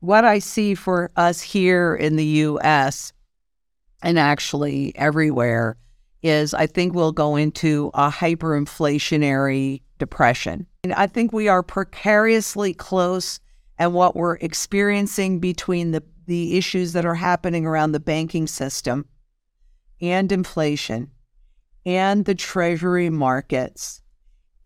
what I see for us here in the US and actually everywhere is I think we'll go into a hyperinflationary depression. And I think we are precariously close and what we're experiencing between the, the issues that are happening around the banking system and inflation and the treasury markets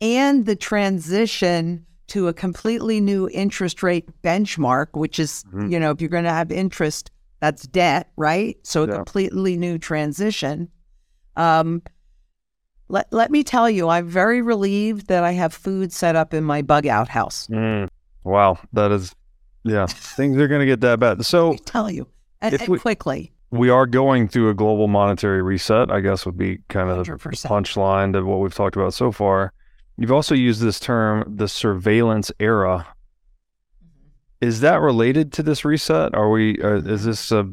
and the transition to a completely new interest rate benchmark, which is, mm-hmm. you know, if you're going to have interest, that's debt, right? So a completely new transition. Um, let, let me tell you, I'm very relieved that I have food set up in my bug out house. Mm. Wow. That is, yeah, things are going to get that bad. So, I tell you, and, and we, quickly. We are going through a global monetary reset, I guess would be kind of 100%. the punchline to what we've talked about so far. You've also used this term, the surveillance era. Mm-hmm. Is that related to this reset? Are we? Uh, is this a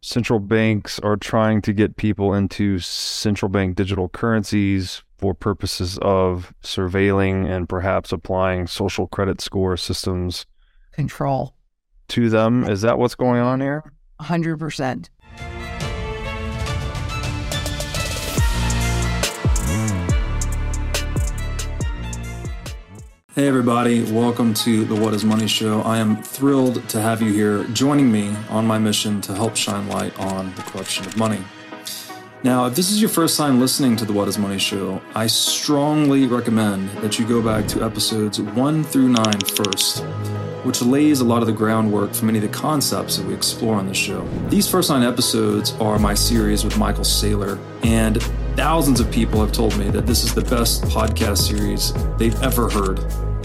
central banks are trying to get people into central bank digital currencies for purposes of surveilling and perhaps applying social credit score systems control to them. Is that what's going on here? 100%. Hey, everybody, welcome to the What is Money Show. I am thrilled to have you here joining me on my mission to help shine light on the corruption of money. Now, if this is your first time listening to the What is Money Show, I strongly recommend that you go back to episodes one through nine first, which lays a lot of the groundwork for many of the concepts that we explore on the show. These first nine episodes are my series with Michael Saylor, and thousands of people have told me that this is the best podcast series they've ever heard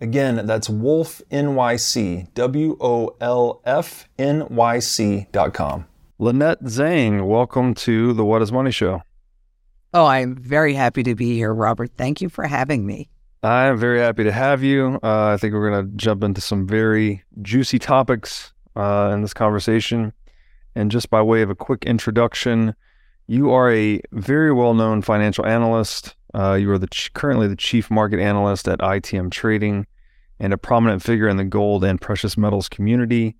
Again, that's Wolf NYC, W O L F N Y C dot com. Lynette Zang, welcome to the What is Money Show. Oh, I'm very happy to be here, Robert. Thank you for having me. I'm very happy to have you. Uh, I think we're going to jump into some very juicy topics uh, in this conversation. And just by way of a quick introduction, you are a very well known financial analyst. Uh, you are the ch- currently the chief market analyst at ITM Trading and a prominent figure in the gold and precious metals community.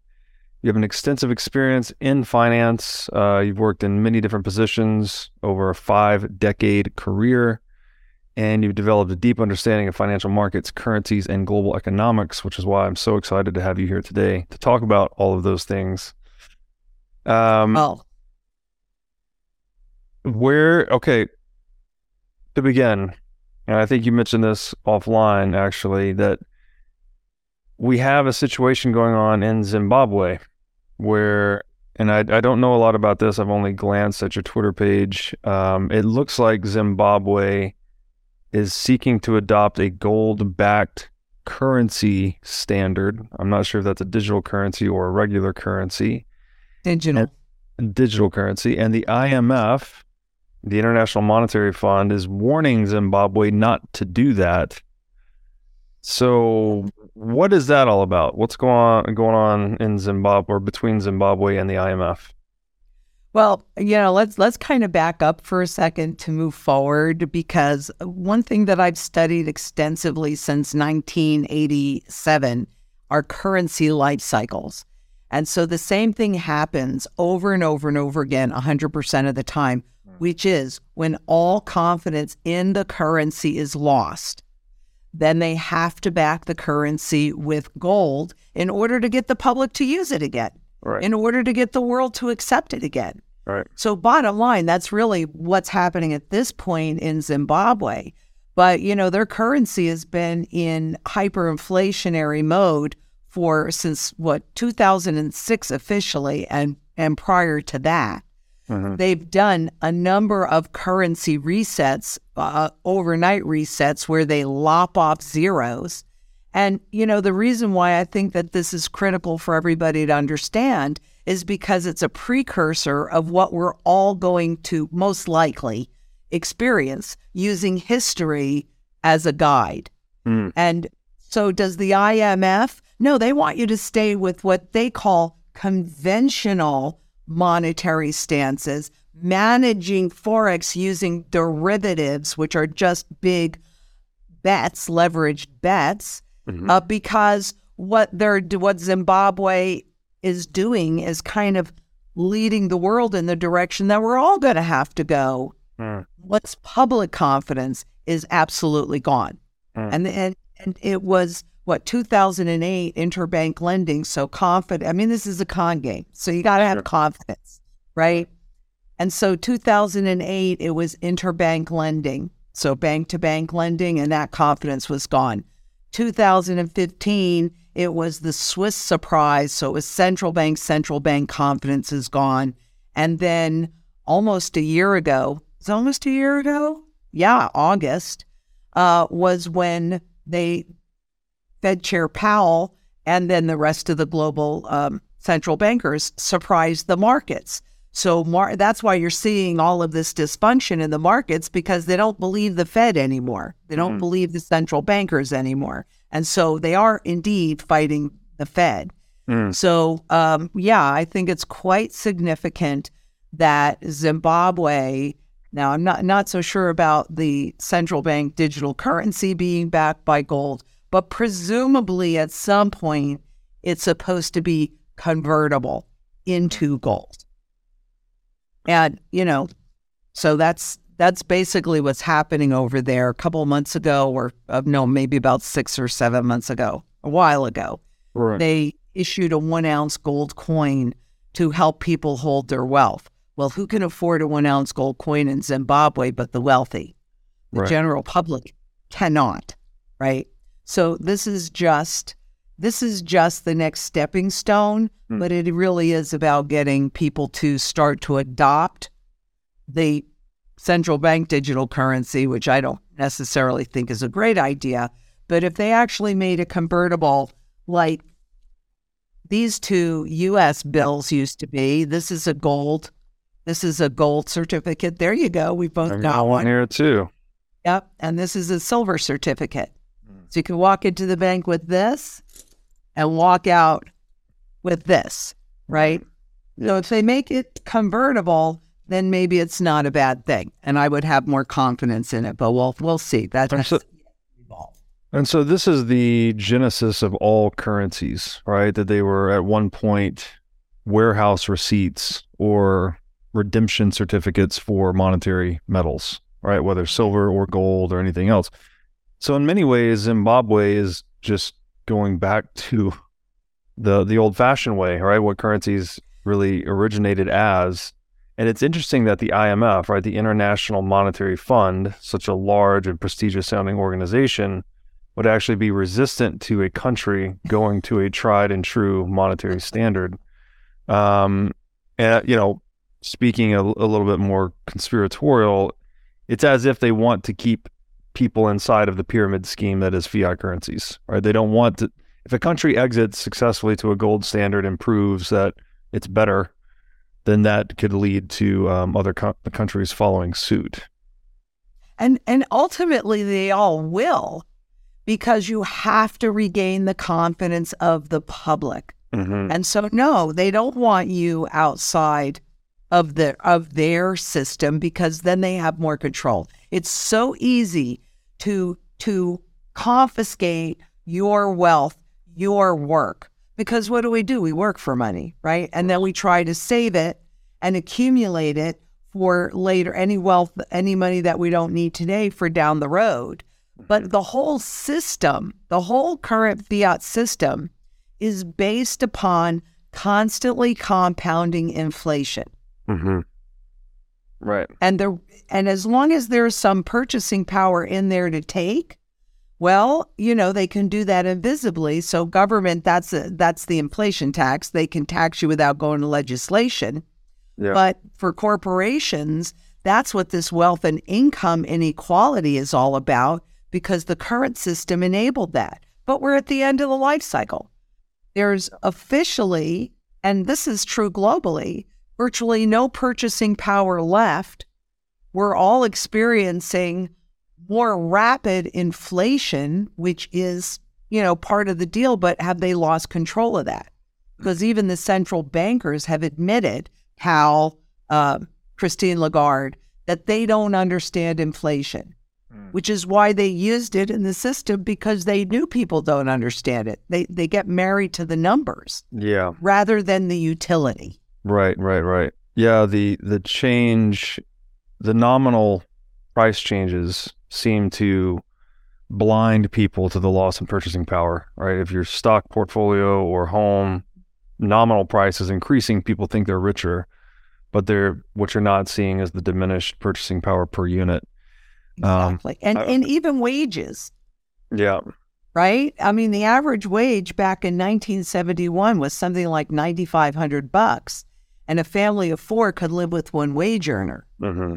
You have an extensive experience in finance. Uh, you've worked in many different positions over a five decade career, and you've developed a deep understanding of financial markets, currencies, and global economics, which is why I'm so excited to have you here today to talk about all of those things. Um, well, where, okay, to begin, and I think you mentioned this offline actually, that we have a situation going on in Zimbabwe where, and I, I don't know a lot about this. I've only glanced at your Twitter page. Um, it looks like Zimbabwe is seeking to adopt a gold backed currency standard. I'm not sure if that's a digital currency or a regular currency. Digital. And, digital currency. And the IMF, the International Monetary Fund, is warning Zimbabwe not to do that So, what is that all about? What's going on going on in Zimbabwe or between Zimbabwe and the IMF? Well, you know, let's let's kind of back up for a second to move forward because one thing that I've studied extensively since 1987 are currency life cycles. And so the same thing happens over and over and over again 100% of the time, which is when all confidence in the currency is lost, then they have to back the currency with gold in order to get the public to use it again, Right. in order to get the world to accept it again. Right. So, bottom line, that's really what's happening at this point in Zimbabwe. But, you know, their currency has been in hyperinflationary mode for since what, 2006 officially, and, and prior to that. Mhm. They've done a number of currency resets, uh, overnight resets, where they lop off zeros. And, you know, the reason why I think that this is critical for everybody to understand is because it's a precursor of what we're all going to most likely experience using history as a guide. Mm. And so, does the IMF? No, they want you to stay with what they call conventional monetary stances, managing Forex using derivatives, which are just big bets, leveraged bets, Mhm. uh, because what they're what Zimbabwe is doing is kind of leading the world in the direction that we're all going to have to go. Mm. What's public confidence is absolutely gone, Mm. and and and it was what 2008 interbank lending. So confident. I mean, this is a con game, so you got to have Sure. confidence, right? And so 2008, it was interbank lending. So bank to bank lending, and that confidence was gone. 2015, it was the Swiss surprise. So it was central bank, central bank confidence is gone. And then almost a year ago, it's almost a year ago? Yeah, August, uh, was when they, Fed Chair Powell, and then the rest of the global um, central bankers surprised the markets. So mar- that's why you're seeing all of this dysfunction in the markets because they don't believe the Fed anymore. They don't Mhm. believe the central bankers anymore. And so they are indeed fighting the Fed. Mm. So, um, yeah, I think it's quite significant that Zimbabwe. Now, I'm not not so sure about the central bank digital currency being backed by gold, but presumably at some point it's supposed to be convertible into gold. And you know, so that's that's basically what's happening over there. A couple of months ago, or uh, no, maybe about six or seven months ago, a while ago, Right. they issued a one ounce gold coin to help people hold their wealth. Well, who can afford a one ounce gold coin in Zimbabwe but the wealthy? The Right. general public cannot, right? So this is just this is just the next stepping stone, Hmm. but it really is about getting people to start to adopt the central bank digital currency, which I don't necessarily think is a great idea. But if they actually made a convertible like these two US bills used to be, this is a gold, this is a gold certificate. There you go. We both got one here too. Yep. And this is a silver certificate. So you can walk into the bank with this and walk out with this, right? So if they make it convertible, then maybe it's not a bad thing. And I would have more confidence in it, but we'll we'll see. That And so- And so this is the genesis of all currencies, right? That they were at one point warehouse receipts or redemption certificates for monetary metals, right? Whether silver or gold or anything else. So in many ways, Zimbabwe is just going back to the the old fashioned way, right? What currencies really originated as. And it's interesting that the IMF, right, the International Monetary Fund, such a large and prestigious sounding organization, would actually be resistant to a country going to a tried and true monetary standard. Um, and you know, speaking a, a little bit more conspiratorial, it's as if they want to keep people inside of the pyramid scheme that is fiat currencies, right? They don't want to. If a country exits successfully to a gold standard and proves that it's better, then that could lead to um, other co- countries following suit. And and ultimately they all will. because you have to regain the confidence of the public. Mm-hmm. And so no, they don't want you outside of the of their system because then they have more control. It's so easy to to confiscate your wealth, your work. Because what do we do? We work for money, right? And then we try to save it and accumulate it for later any wealth, any money that we don't need today for down the road. But the whole system, the whole current fiat system is based upon constantly compounding inflation. Mm-hmm. Right. And there and as long as there's some purchasing power in there to take, well, you know, they can do that invisibly. So government that's a, that's the inflation tax. They can tax you without going to legislation. Yeah. But for corporations, that's what this wealth and income inequality is all about because the current system enabled that. But we're at the end of the life cycle. There's officially, and this is true globally, virtually no purchasing power left. We're all experiencing more rapid inflation, which is, you know, part of the deal, but have they lost control of that? Because even the central bankers have admitted how uh, Christine Lagarde that they don't understand inflation, which is why they used it in the system because they knew people don't understand it. They they get married to the numbers Yeah. rather than the utility. Right, right, right. Yeah, the the change the nominal price changes seem to blind people to the loss in purchasing power, right? If your stock portfolio or home nominal price is increasing, people think they're richer, but they're what you're not seeing is the diminished purchasing power per unit. Um, Exactly. and I- and even wages, Yeah. right? I mean, the average wage back in 1971 was something like 9500 bucks, and a family of 4 could live with one wage earner. hmm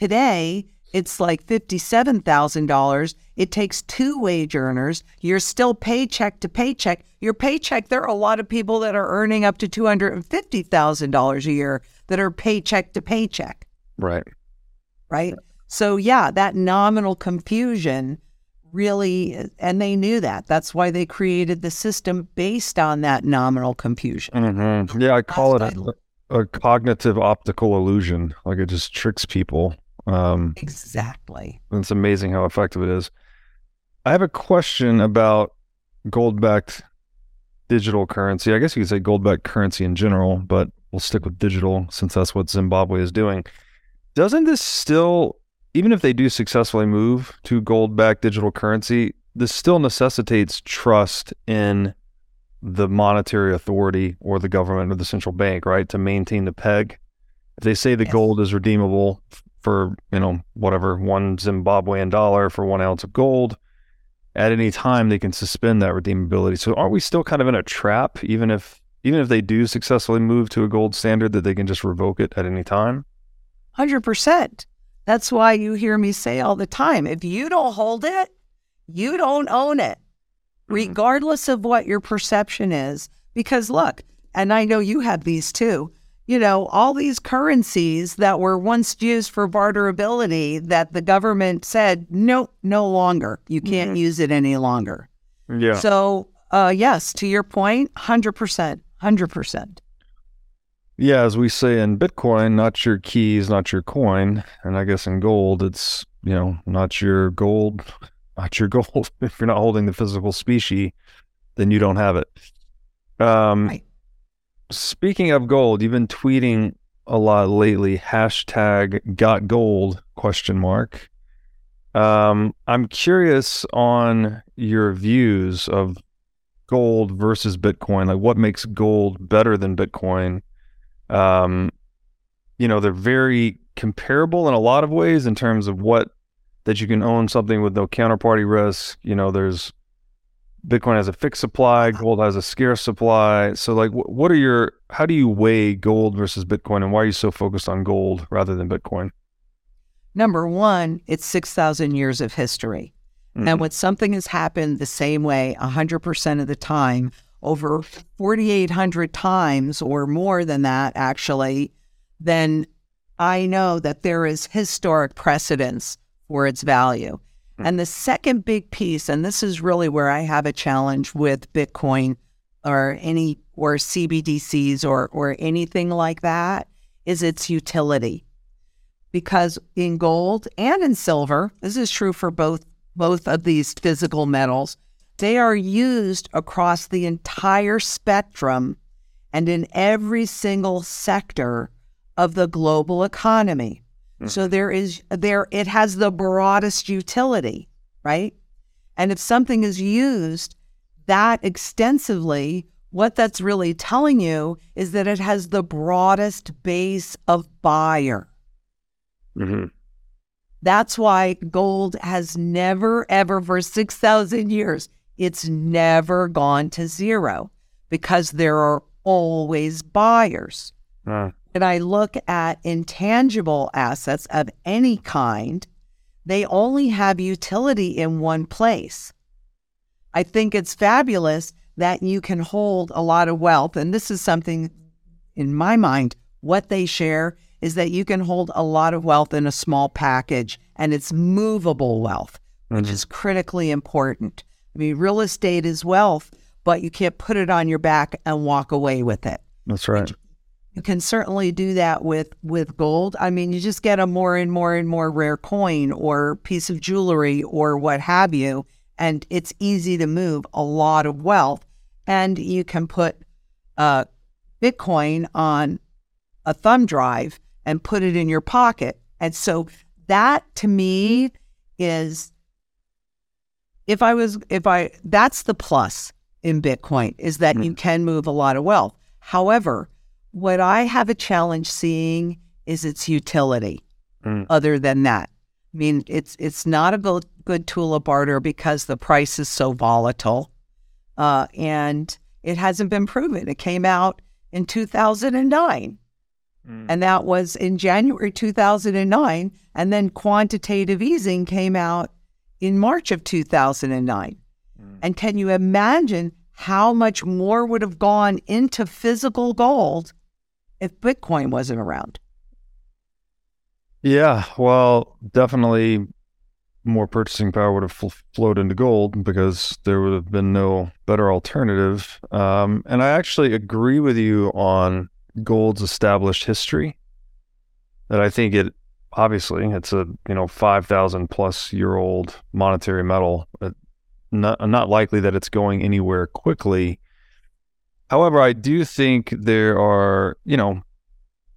Today, it's like $57,000. It takes two wage earners. You're still paycheck to paycheck. Your paycheck, there are a lot of people that are earning up to $250,000 a year that are paycheck to paycheck, Right. right? So, yeah, that nominal confusion really, and they knew that. That's why they created the system based on that nominal confusion. hmm Yeah, I call it That's a, a cognitive optical illusion. Like it just tricks people. Um, Exactly. It's amazing how effective it is. I have a question about gold backed digital currency. I guess you could say gold backed currency in general, but we'll stick with digital since that's what Zimbabwe is doing. Doesn't this still, even if they do successfully move to gold backed digital currency, this still necessitates trust in the monetary authority or the government or the central bank, right? To maintain the peg. If they say the Yes. gold is redeemable for, you know, whatever, one Zimbabwean dollar for one ounce of gold, at any time they can suspend that redeemability. So aren't we still kind of in a trap, even if even if they do successfully move to a gold standard that they can just revoke it at any time? 100%. That's why you hear me say all the time if you don't hold it, you don't own it, regardless of what your perception is. Because look, and I know you have these too, you know, all these currencies that were once used for barterability that the government said, no, no longer. You can't use it any longer. Yeah. So, uh, yes, to your point, 100%, 100%. Yeah, as we say in Bitcoin, not your keys, not your coin. And I guess in gold, it's, you know, not your gold, not your gold. if you're not holding the physical species, then you don't have it. Um, Right. Speaking of gold, you've been tweeting a lot lately. Hashtag got gold question mark. Um, I'm curious on your views of gold versus Bitcoin. Like, what makes gold better than Bitcoin? Um, you know, they're very comparable in a lot of ways in terms of what that you can own something with no counterparty risk. You know, there's Bitcoin has a fixed supply, gold has a scarce supply. So, like, what are your, how do you weigh gold versus Bitcoin, and why are you so focused on gold rather than Bitcoin? Number one, it's 6,000 years of history. Mhm. And when something has happened the same way 100% of the time, over 4,800 times or more than that, actually, then I know that there is historic precedence for its value. Hmm. And the second big piece, and this is really where I have a challenge with Bitcoin or any or CBDCs or or anything like that, is its utility. Because in gold and in silver, this is true for both both of these physical metals, they are used across the entire spectrum and in every single sector of the global economy. Mm-hmm. So there is there it has the broadest utility, right? And if something is used that extensively, what that's really telling you is that it has the broadest base of buyer. Mm-hmm. That's why gold has never, ever, for 6,000 years, it's never gone to zero because there are always buyers. Uh. When I look at intangible assets of any kind, they only have utility in one place. I think it's fabulous that you can hold a lot of wealth. And this is something, in my mind, what they share is that you can hold a lot of wealth in a small package and it's movable wealth, which mm-hmm. is critically important. I mean, real estate is wealth, but you can't put it on your back and walk away with it. That's right. You can certainly do that with with gold. I mean, you just get a more and more and more rare coin or piece of jewelry or what have you, and it's easy to move a lot of wealth. And you can put uh, Bitcoin on a thumb drive and put it in your pocket. And so that to me is if I was, if I, that's the plus in Bitcoin is that mm. you can move a lot of wealth. However, what I have a challenge seeing is its utility. Mm. Other than that, I mean, it's it's not a good, good tool of barter because the price is so volatile, uh, and it hasn't been proven. It came out in 2009, mm. and that was in January 2009, and then quantitative easing came out in March of 2009. Mm. And can you imagine how much more would have gone into physical gold if Bitcoin wasn't around? Yeah, well, definitely more purchasing power would have fl- flowed into gold because there would have been no better alternative. Um, and I actually agree with you on gold's established history. That I think it obviously it's a you know five thousand plus year old monetary metal. Not not likely that it's going anywhere quickly. However, I do think there are you know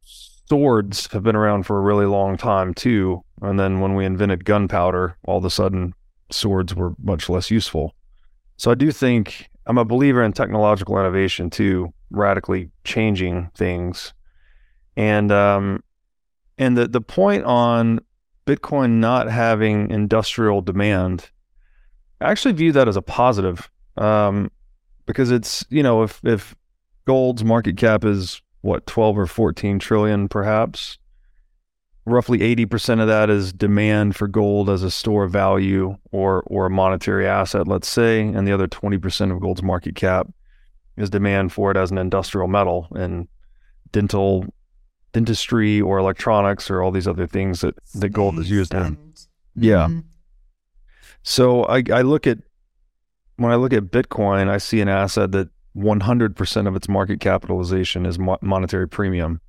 swords have been around for a really long time too. And then when we invented gunpowder, all of a sudden swords were much less useful. So I do think I'm a believer in technological innovation too, radically changing things. And um, and the the point on Bitcoin not having industrial demand, I actually view that as a positive, um, because it's you know if if gold's market cap is what 12 or 14 trillion perhaps roughly 80% of that is demand for gold as a store of value or or a monetary asset let's say and the other 20% of gold's market cap is demand for it as an industrial metal and dental dentistry or electronics or all these other things that that gold is used in yeah mm-hmm. so I, I look at when i look at bitcoin i see an asset that 100% of its market capitalization is mo- monetary premium.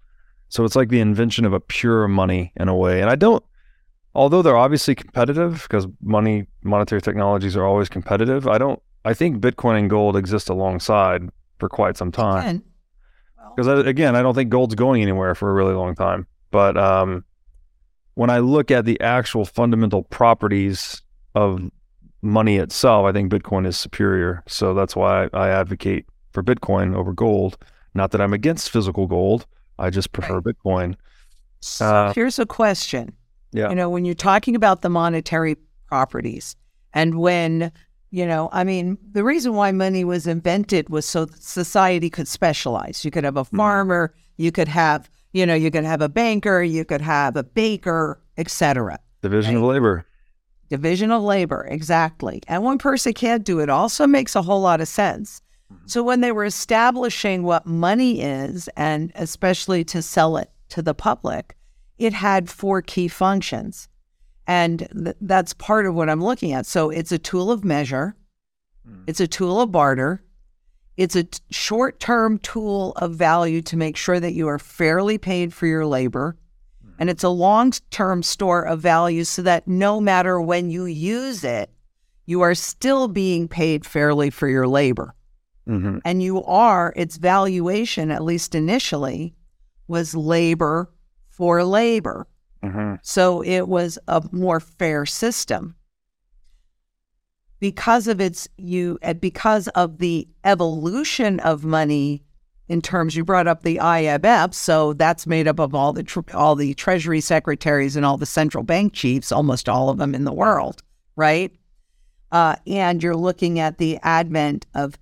So it's like the invention of a pure money in a way. And I don't, although they're obviously competitive because money, monetary technologies are always competitive, I don't, I think Bitcoin and gold exist alongside for quite some time. Because well, again, I don't think gold's going anywhere for a really long time. But um, when I look at the actual fundamental properties of money itself, I think Bitcoin is superior. So that's why I advocate for Bitcoin over gold. Not that I'm against physical gold. I just prefer Bitcoin. Uh, Here's a question. Yeah. You know, when you're talking about the monetary properties and when, you know, I mean, the reason why money was invented was so society could specialize. You could have a hmm. farmer, mm-hmm. you could have, you know, you could have a banker, you could have a baker, etc. Division right? of labor. Division of labor, exactly. And one person can't do it also makes a whole lot of sense. Mm-hmm. So when they were establishing what money is, and especially to sell it to the public, it had four key functions. And th- that's part of what I'm looking at. So it's a tool of measure, it's a tool of barter, it's a t- short term tool of value to make sure that you are fairly paid for your labor. And it's a long term store of value so that no matter when you use it, you are still being paid fairly for your labor. Mm-hmm. And you are, its valuation, at least initially, was labor for labor. Mm-hmm. So it was a more fair system. Because of its you because of the evolution of money in terms you brought up the IMF, so that's made up of all the tr- all the treasury secretaries and all the central bank chiefs, almost all of them in the world, right? Uh, and you're looking at the advent of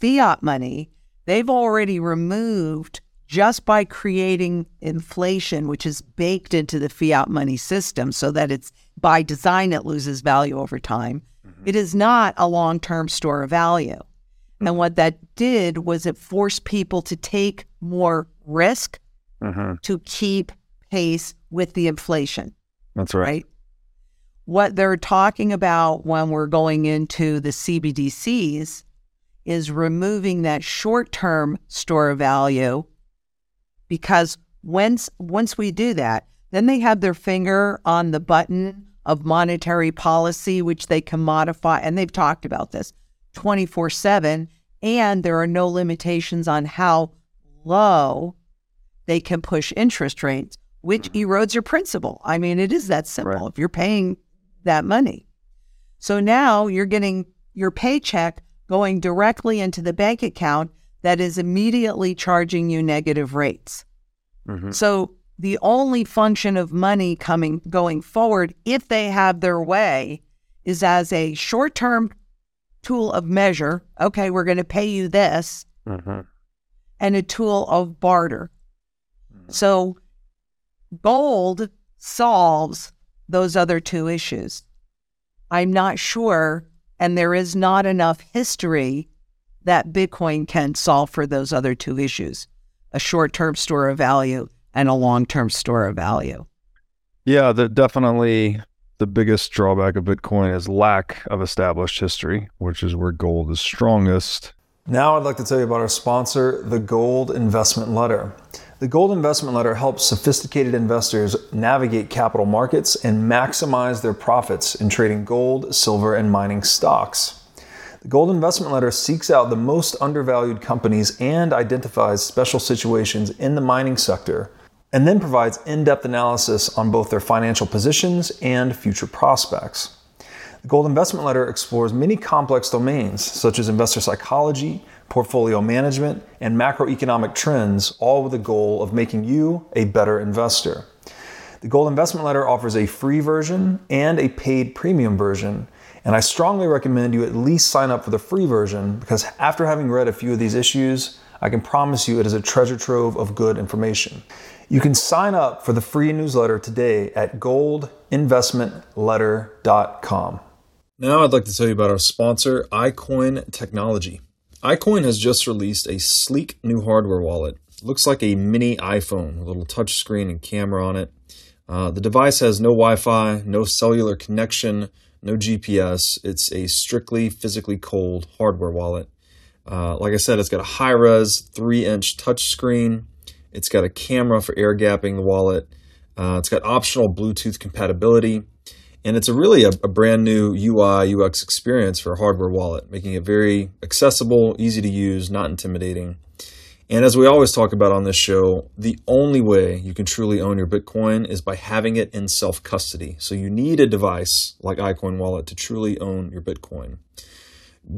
fiat money. They've already removed just by creating inflation, which is baked into the fiat money system, so that it's by design it loses value over time. It is not a long term store of value. And what that did was it forced people to take more risk Mm-hmm. to keep pace with the inflation, That's right. right? What they're talking about when we're going into the CBDCs is removing that short term store of value because once once we do that, then they have their finger on the button of monetary policy, which they can modify, and they've talked about this 24 7, and there are no limitations on how low they can push interest rates, which erodes your principal. I mean, it is that simple. Right. If you're paying that money. So now you're getting your paycheck going directly into the bank account that is immediately charging you negative rates. Mm-hmm. So the only function of money coming going forward, if they have their way, is as a short-term tool of measure. Okay, we're going to pay you this, Mm-hmm. and a tool of barter. So gold solves those other two issues. I'm not sure, and there is not enough history that Bitcoin can solve for those other two issues a short term store of value and a long term store of value. Yeah, the, definitely the biggest drawback of Bitcoin is lack of established history, which is where gold is strongest. Now, I'd like to tell you about our sponsor, the Gold Investment Letter. The Gold Investment Letter helps sophisticated investors navigate capital markets and maximize their profits in trading gold, silver, and mining stocks. The Gold Investment Letter seeks out the most undervalued companies and identifies special situations in the mining sector, and then provides in depth analysis on both their financial positions and future prospects. The Gold Investment Letter explores many complex domains such as investor psychology, portfolio management, and macroeconomic trends, all with the goal of making you a better investor. The Gold Investment Letter offers a free version and a paid premium version, and I strongly recommend you at least sign up for the free version because after having read a few of these issues, I can promise you it is a treasure trove of good information. You can sign up for the free newsletter today at goldinvestmentletter.com. Now I'd like to tell you about our sponsor, iCoin Technology. iCoin has just released a sleek new hardware wallet. looks like a mini iPhone, a little touchscreen and camera on it. Uh, the device has no Wi Fi, no cellular connection, no GPS. It's a strictly physically cold hardware wallet. Uh, like I said, it's got a high res 3 inch touchscreen. It's got a camera for air gapping the wallet. Uh, it's got optional Bluetooth compatibility. And it's a really a, a brand new UI UX experience for a hardware wallet, making it very accessible, easy to use, not intimidating. And as we always talk about on this show, the only way you can truly own your Bitcoin is by having it in self custody. So you need a device like iCoin Wallet to truly own your Bitcoin.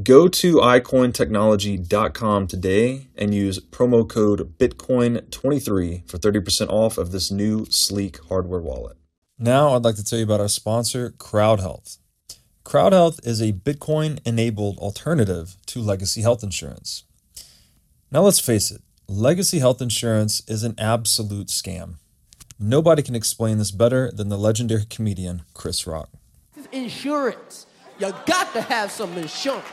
Go to iCointechnology.com today and use promo code Bitcoin23 for 30% off of this new sleek hardware wallet. Now, I'd like to tell you about our sponsor, CrowdHealth. CrowdHealth is a Bitcoin enabled alternative to legacy health insurance. Now, let's face it, legacy health insurance is an absolute scam. Nobody can explain this better than the legendary comedian Chris Rock. insurance. You got to have some insurance.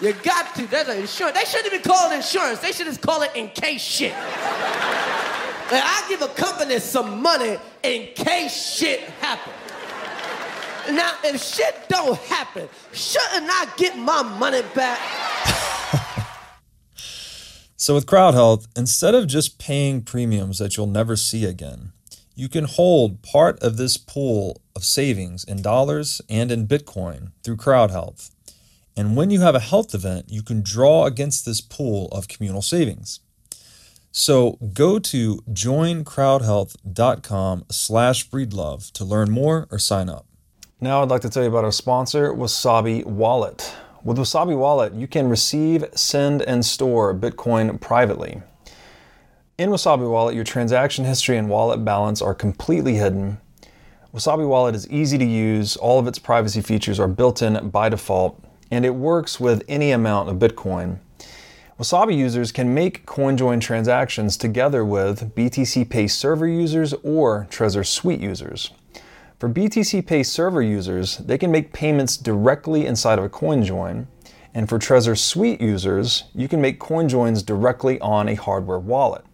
You got to. That's an insurance. They shouldn't even call it insurance. They should just call it in case shit. Like, I give a company some money in case shit happens. Now, if shit don't happen, shouldn't I get my money back? So with Crowd Health, instead of just paying premiums that you'll never see again, you can hold part of this pool of savings in dollars and in Bitcoin through CrowdHealth. And when you have a health event, you can draw against this pool of communal savings. So go to joincrowdhealth.com slash breedlove to learn more or sign up. Now I'd like to tell you about our sponsor, Wasabi Wallet. With Wasabi Wallet, you can receive, send, and store Bitcoin privately. In Wasabi Wallet, your transaction history and wallet balance are completely hidden. Wasabi Wallet is easy to use, all of its privacy features are built in by default, and it works with any amount of Bitcoin. Wasabi users can make CoinJoin transactions together with BTC Pay server users or Trezor Suite users. For BTC Pay server users, they can make payments directly inside of a CoinJoin, and for Trezor Suite users, you can make CoinJoins directly on a hardware wallet.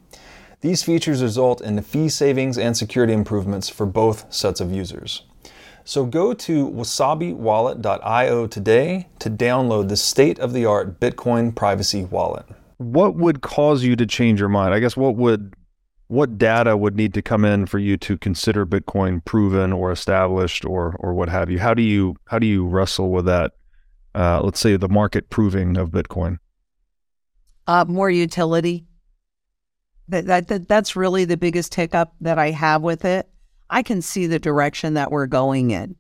These features result in fee savings and security improvements for both sets of users. So go to wasabiwallet.io today to download the state of the art Bitcoin privacy wallet. What would cause you to change your mind? I guess what would what data would need to come in for you to consider Bitcoin proven or established or or what have you? How do you how do you wrestle with that? Uh, let's say the market proving of Bitcoin. Uh, more utility. That, that, that that's really the biggest hiccup that I have with it. I can see the direction that we're going in,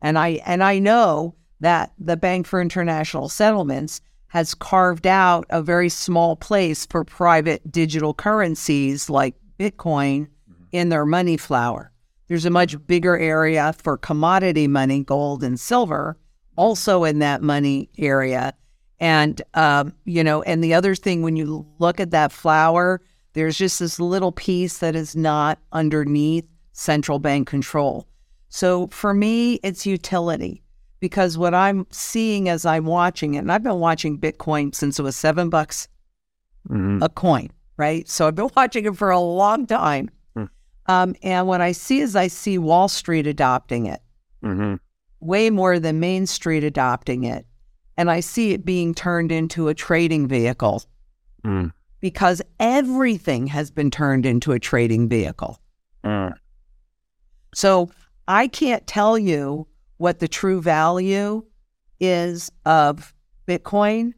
and I and I know that the Bank for International Settlements has carved out a very small place for private digital currencies like Bitcoin in their money flower. There's a much bigger area for commodity money, gold and silver, also in that money area. And, um, you know, and the other thing, when you look at that flower, there's just this little piece that is not underneath central bank control. So for me, it's utility because what I'm seeing as I'm watching it, and I've been watching Bitcoin since it was seven bucks Mm-hmm. a coin, right? So I've been watching it for a long time. Hmm. Um, and what I see is I see Wall Street adopting it Mm-hmm. way more than Main Street adopting it. And I see it being turned into a trading vehicle Mm. Because everything has been turned into a trading vehicle. Mm. So I can't tell you what the true value is of Bitcoin,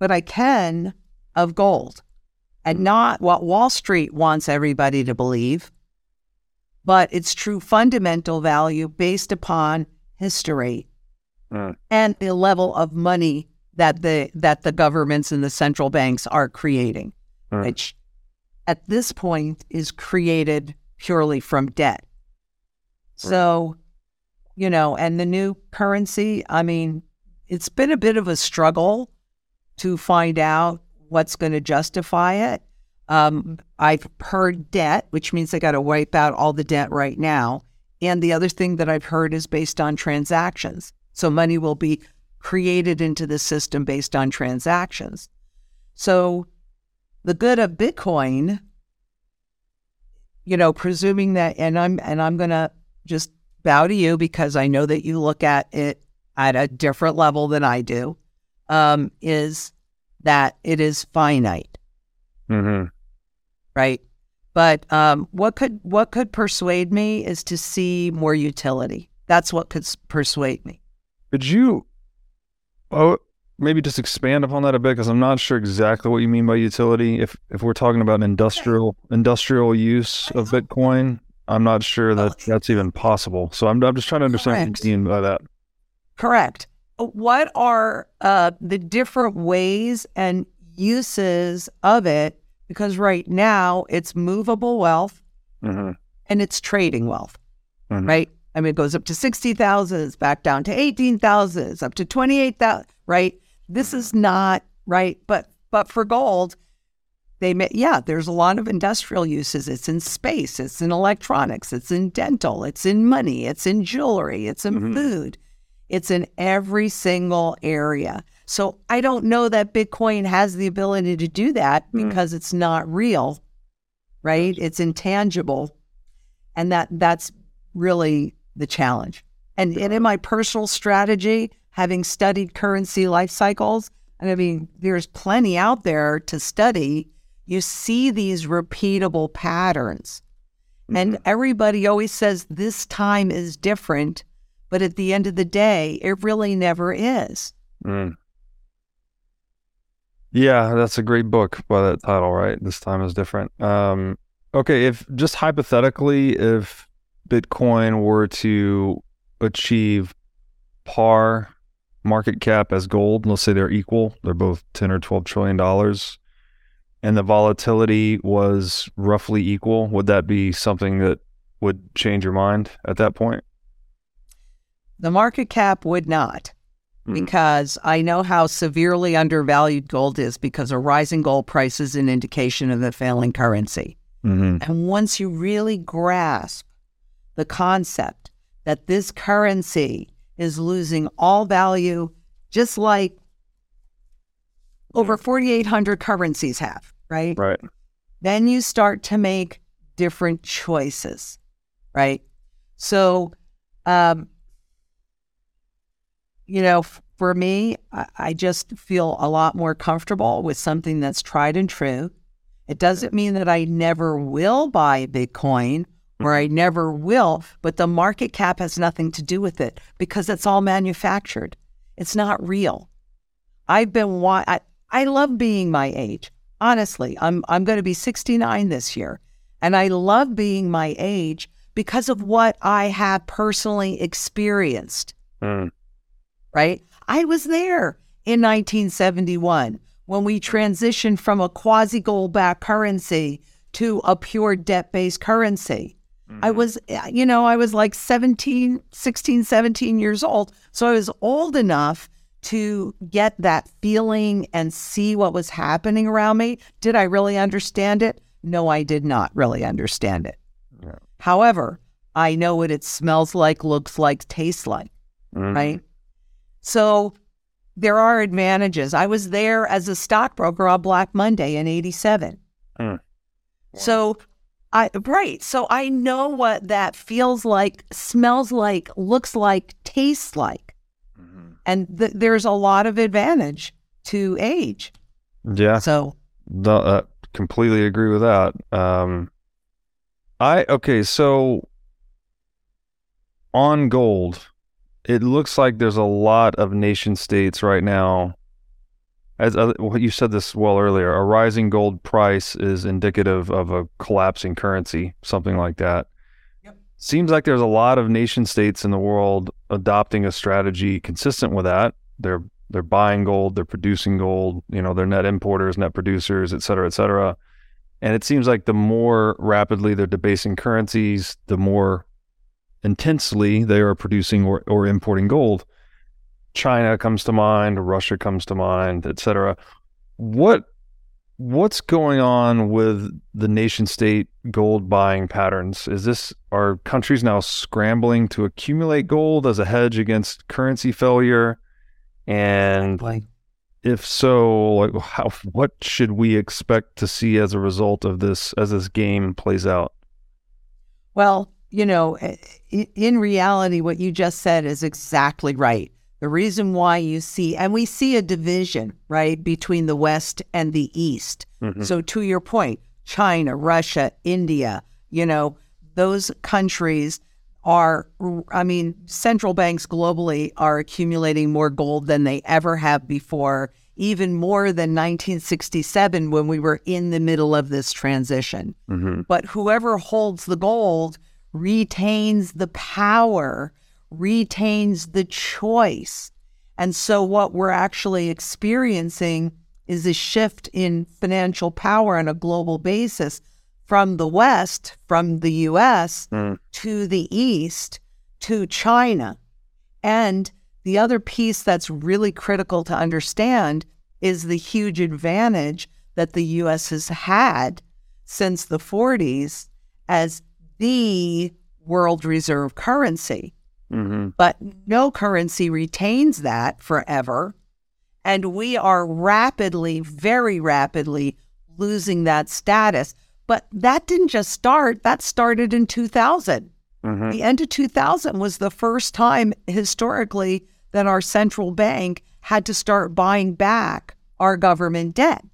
but I can of gold and not what Wall Street wants everybody to believe, but its true fundamental value based upon history Mm. and the level of money that the that the governments and the central banks are creating, Mm. which at this point is created purely from debt. So, you know, and the new currency, I mean, it's been a bit of a struggle to find out what's going to justify it. Um, I've heard debt, which means they got to wipe out all the debt right now. And the other thing that I've heard is based on transactions. So money will be created into the system based on transactions. So the good of Bitcoin, you know, presuming that, and I'm and I'm gonna just bow to you because I know that you look at it at a different level than I do, um, is that it is finite, Mm-hmm. right? But um, what could what could persuade me is to see more utility. That's what could persuade me. Could you, oh, maybe just expand upon that a bit because I'm not sure exactly what you mean by utility. If if we're talking about industrial industrial use of Bitcoin, I'm not sure that that's even possible. So I'm I'm just trying to understand Correct. what you mean by that. Correct. What are uh, the different ways and uses of it? Because right now it's movable wealth Mm-hmm. and it's trading wealth, Mhm. right? I mean, it goes up to 60,000, it's back down to 18,000, it's up to 28,000, right? This is not right. But, but for gold, they may, yeah, there's a lot of industrial uses. It's in space, it's in electronics, it's in dental, it's in money, it's in jewelry, it's in Mhm. food, it's in every single area. So I don't know that Bitcoin has the ability to do that Mm. because it's not real, right? It's intangible. And that that's really the challenge. And, and in my personal strategy, having studied currency life cycles, and I mean, there's plenty out there to study, you see these repeatable patterns. And Mm-hmm. everybody always says this time is different, but at the end of the day, it really never is. Mm. Yeah, that's a great book by that title, right? This time is different. Um, okay, if just hypothetically, if Bitcoin were to achieve par market cap as gold, let's say they're equal, they're both 10 or 12 trillion dollars, and the volatility was roughly equal, would that be something that would change your mind at that point? The market cap would not, Mhm. because I know how severely undervalued gold is because a rising gold price is an indication of a failing currency. Mm-hmm. And once you really grasp the concept that this currency is losing all value, just like over 4,800 currencies have, right? Right. Then you start to make different choices, right? So, um, you know, for me, I, I just feel a lot more comfortable with something that's tried and true. It doesn't mean that I never will buy Bitcoin or I never will, but the market cap has nothing to do with it because it's all manufactured. It's not real. I've been wa- I, I love being my age. Honestly, I'm I'm going to be 69 this year, and I love being my age because of what I have personally experienced Mm. right? I was there in 1971 when we transitioned from a quasi gold backed currency to a pure debt based currency. I was, you know, I was like 17, 16, 17 years old. So I was old enough to get that feeling and see what was happening around me. Did I really understand it? No, I did not really understand it. Yeah. However, I know what it smells like, looks like, tastes like Mhm. right? So there are advantages. I was there as a stockbroker on Black Monday in 87. Mm. So I right. So I know what that feels like, smells like, looks like, tastes like. Mhm. And th- there's a lot of advantage to age. Yeah. So No, uh, completely agree with that. Um, I okay, so on gold, it looks like there's a lot of nation states right now. As uh, what you said this well earlier, a rising gold price is indicative of a collapsing currency, something like that. Yep. Seems like there's a lot of nation states in the world adopting a strategy consistent with that. They're they're buying gold, they're producing gold, you know, they're net importers, net producers, et cetera, et cetera. And it seems like the more rapidly they're debasing currencies, the more intensely they are producing or, or importing gold. China comes to mind, Russia comes to mind, etc. What what's going on with the nation state gold buying patterns? Is this are countries now scrambling to accumulate gold as a hedge against currency failure? And like if so, like how what should we expect to see as a result of this as this game plays out? Well, you know, in reality, what you just said is exactly right. The reason why you see, and we see a division, right, between the West and the East. Mhm. So, to your point, China, Russia, India, you know, those countries are, I mean, central banks globally are accumulating more gold than they ever have before, even more than 1967 when we were in the middle of this transition Mm-hmm. but whoever holds the gold retains the power, retains the choice. And so, what we're actually experiencing is a shift in financial power on a global basis from the West, from the US Mm. to the East to China. And the other piece that's really critical to understand is the huge advantage that the US has had since the 40s as the world reserve currency. Mm-hmm. But no currency retains that forever. And we are rapidly, very rapidly losing that status. But that didn't just start, that started in 2000. Mhm. The end of 2000 was the first time historically that our central bank had to start buying back our government debt.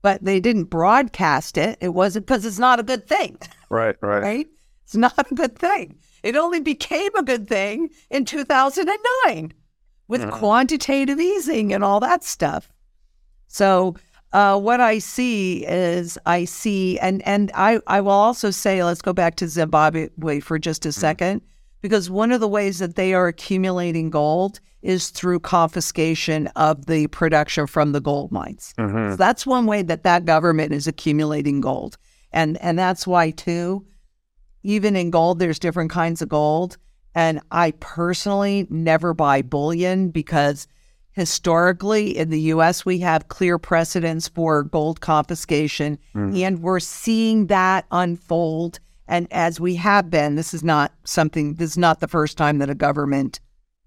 But they didn't broadcast it. It wasn't because it's not a good thing, Right, right. right? It's not a good thing. It only became a good thing in 2009 with mm-hmm. quantitative easing and all that stuff. So uh, what I see is I see, and and I I will also say, let's go back to Zimbabwe for just a mm-hmm. second, because one of the ways that they are accumulating gold is through confiscation of the production from the gold mines. Mm-hmm. So that's one way that that government is accumulating gold, and and that's why too. Even in gold, there's different kinds of gold, and I personally never buy bullion because historically in the US we have clear precedents for gold confiscation. Mm. And we're seeing that unfold. And as we have been this is not something this is not the first time that a government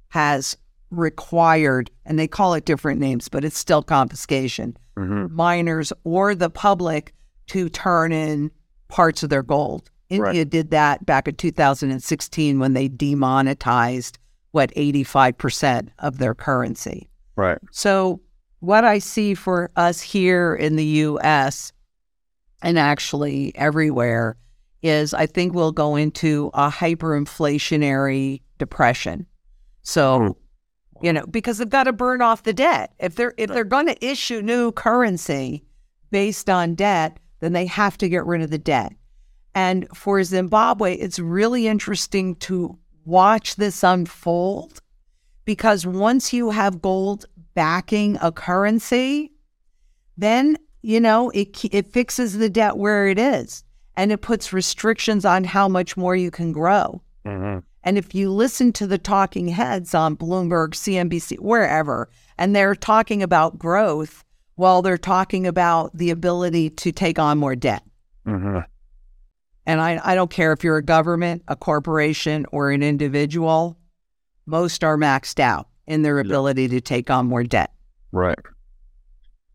has required and they call it different names but it's still confiscation mm-hmm. miners or the public to turn in parts of their gold India did that back in 2016 when they demonetized what 85% of their currency Right. so, what I see for us here in the US and actually everywhere is I think we'll go into a hyperinflationary depression. So, hmm. you know, because they've got to burn off the debt. If they're if they're going to issue new currency based on debt, then they have to get rid of the debt. And for Zimbabwe, it's really interesting to watch this unfold because once you have gold backing a currency, then you know it it fixes the debt where it is, and it puts restrictions on how much more you can grow. hmm And if you listen to the talking heads on Bloomberg, CNBC, wherever, and they're talking about growth while they're talking about the ability to take on more debt. hmm And I, I don't care if you're a government, a corporation, or an individual, most are maxed out in their ability to take on more debt. Right.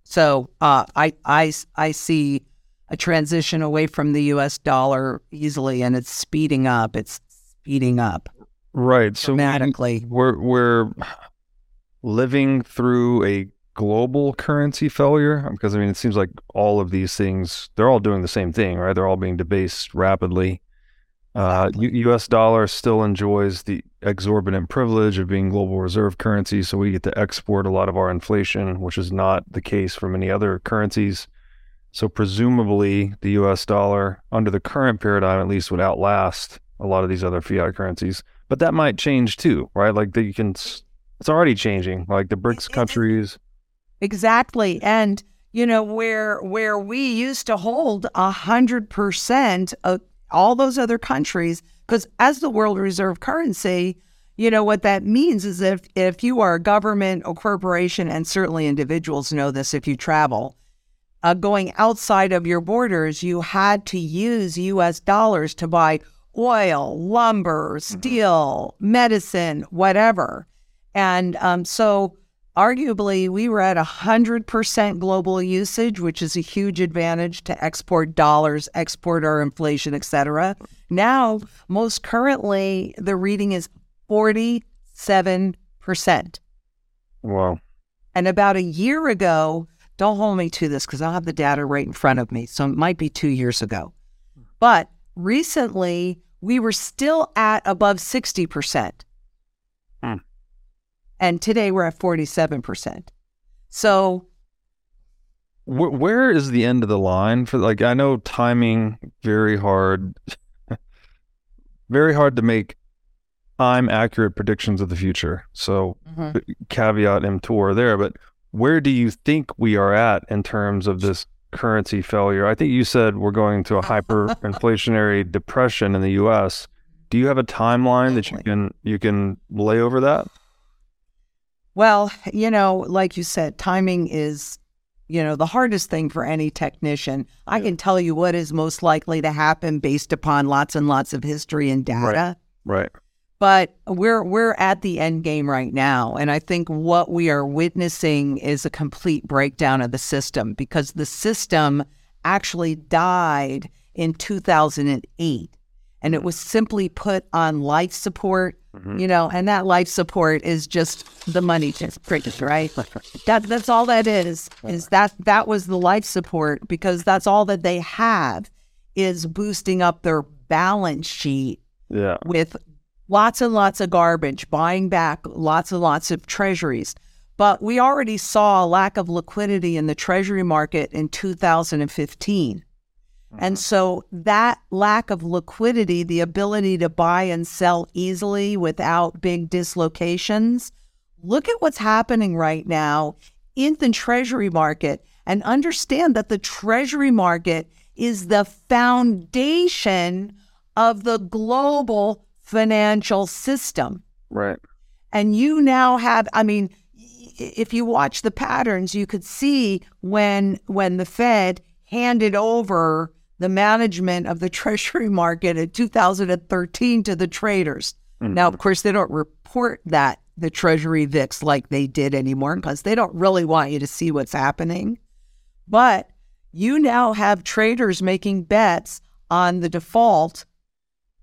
So uh, I, I, I see a transition away from the US dollar easily, and it's speeding up. It's speeding up Right. So dramatically. we're we're living through a global currency failure because I mean it seems like all of these things they're all doing the same thing, right? They're all being debased rapidly. Uh, U- U.S. dollar still enjoys the exorbitant privilege of being global reserve currency, so we get to export a lot of our inflation, which is not the case for many other currencies. So presumably, the U.S. dollar, under the current paradigm at least, would outlast a lot of these other fiat currencies. But that might change too, right? Like you can, it's already changing. Like the BRICS countries, Exactly. And you know, where where we used to hold a hundred percent of all those other countries, because as the world reserve currency, you know what that means is if if you are a government or corporation, and certainly individuals know this if you travel, uh, going outside of your borders, you had to use U.S. dollars to buy oil, lumber, steel, medicine, whatever. And um, so, arguably, we were at 100% global usage, which is a huge advantage to export dollars, export our inflation, et cetera. Now, most currently, the reading is 47%. wow, And about a year ago, don't hold me to this because I'll have the data right in front of me. So it might be two years ago. But recently, we were still at above 60%. Hmm. And today we're at 47%. So, Wh- where is the end of the line for like? I know timing very hard, very hard to make time accurate predictions of the future. So mm-hmm. caveat emptor there, but where do you think we are at in terms of this currency failure? I think you said we're going to a hyperinflationary depression in the US. Do you have a timeline that you can you can lay over that? Well, you know, like you said, timing is, you know, the hardest thing for any technician. I can tell you what is most likely to happen based upon lots and lots of history and data. Right. but we're we're at the end game right now and i think what we are witnessing is a complete breakdown of the system because the system actually died in 2008 and it was simply put on life support, mm-hmm. you know, and that life support is just the money just printed, right? that that's all that is. Is that that was the life support because that's all that they have is boosting up their balance sheet Yeah. with lots and lots of garbage, buying back lots and lots of treasuries. But we already saw a lack of liquidity in the treasury market in 2015. And mm-hmm. so that lack of liquidity, the ability to buy and sell easily without big dislocations, look at what's happening right now in the treasury market and understand that the treasury market is the foundation of the global financial system. Right. And you now have, I mean, if you watch the patterns, you could see when when the Fed handed over the management of the treasury market in 2013 to the traders. Mm-hmm. Now, of course, they don't report that the treasury VIX like they did anymore mm-hmm. because they don't really want you to see what's happening. But you now have traders making bets on the default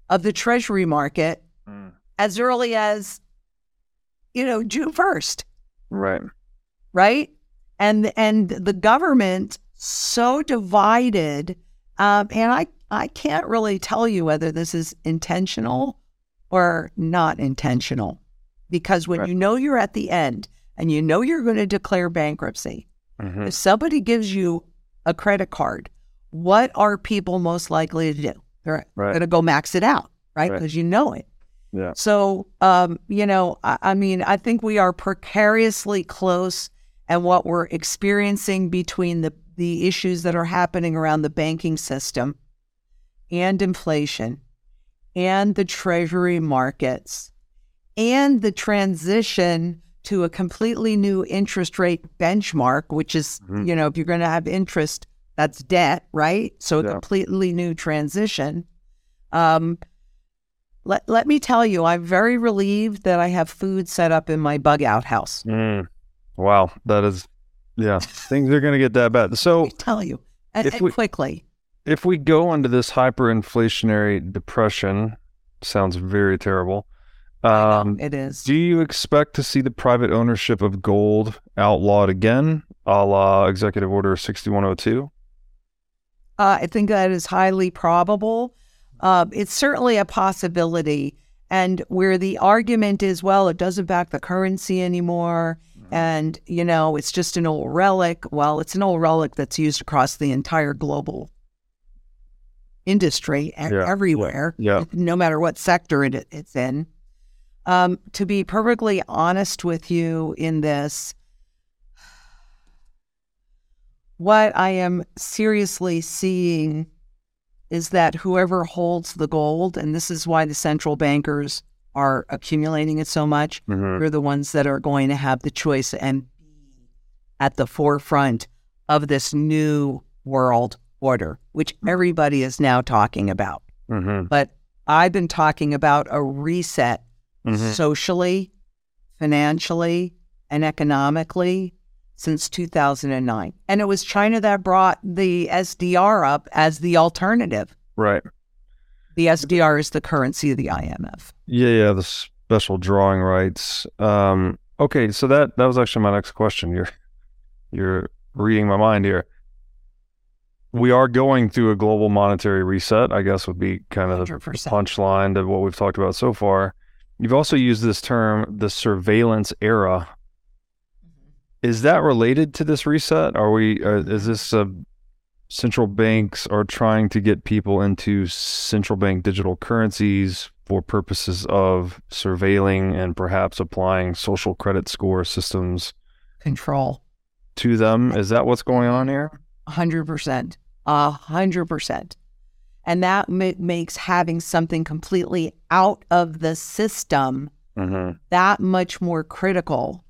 of the treasury market mm. as early as you know June 1st Right. right and and the government so divided um, and I I can't really tell you whether this is intentional or not intentional because when Right. you know you're at the end and you know you're going to declare bankruptcy Mhm. if somebody gives you a credit card, what are people most likely to do? They're Right. going to go max it out, right? Right. Because you know it. Yeah. So, um, you know, I, I mean, I think we are precariously close, and what we're experiencing between the the issues that are happening around the banking system, and inflation, and the treasury markets, and the transition to a completely new interest rate benchmark, which is, Mhm. you know, if you're going to have interest, that's debt, right? So a Yeah. completely new transition. Um, let, let me tell you, I'm very relieved that I have food set up in my bug out house. Mm. Wow. That is, yeah. Things are going to get that bad. So I tell you, and, and we- quickly. if we go into this hyperinflationary depression, sounds very terrible. Um, it is. do you expect to see the private ownership of gold outlawed again, a la Executive Order 6102? Uh, I think that is highly probable. Uh, it's certainly a possibility. And where the argument is, well, it doesn't back the currency anymore. And, you know, it's just an old relic. Well, it's an old relic that's used across the entire global industry yeah, everywhere, yeah. no matter what sector it, it's in. Um, to be perfectly honest with you in this, what I am seriously seeing is that whoever holds the gold, and this is why the central bankers are accumulating it so much, Mhm. they're the ones that are going to have the choice and be at the forefront of this new world order, which everybody is now talking about. Mhm. But I've been talking about a reset Mhm. socially, financially, and economically since 2009. And it was China that brought the SDR up as the alternative. Right. The SDR is the currency of the IMF. Yeah, yeah, the special drawing rights. Um, okay, so that that was actually my next question. You're you're reading my mind here. We are going through a global monetary reset, I guess would be kind of the 100%. punchline to what we've talked about so far. You've also used this term, the surveillance era. Is that related to this reset? Are we? Uh, is this uh, central banks are trying to get people into central bank digital currencies for purposes of surveilling and perhaps applying social credit score systems Control. to them? Is that what's going on here? A hundred percent, a hundred percent, and that ma- makes having something completely out of the system Mm-hmm. that much more critical.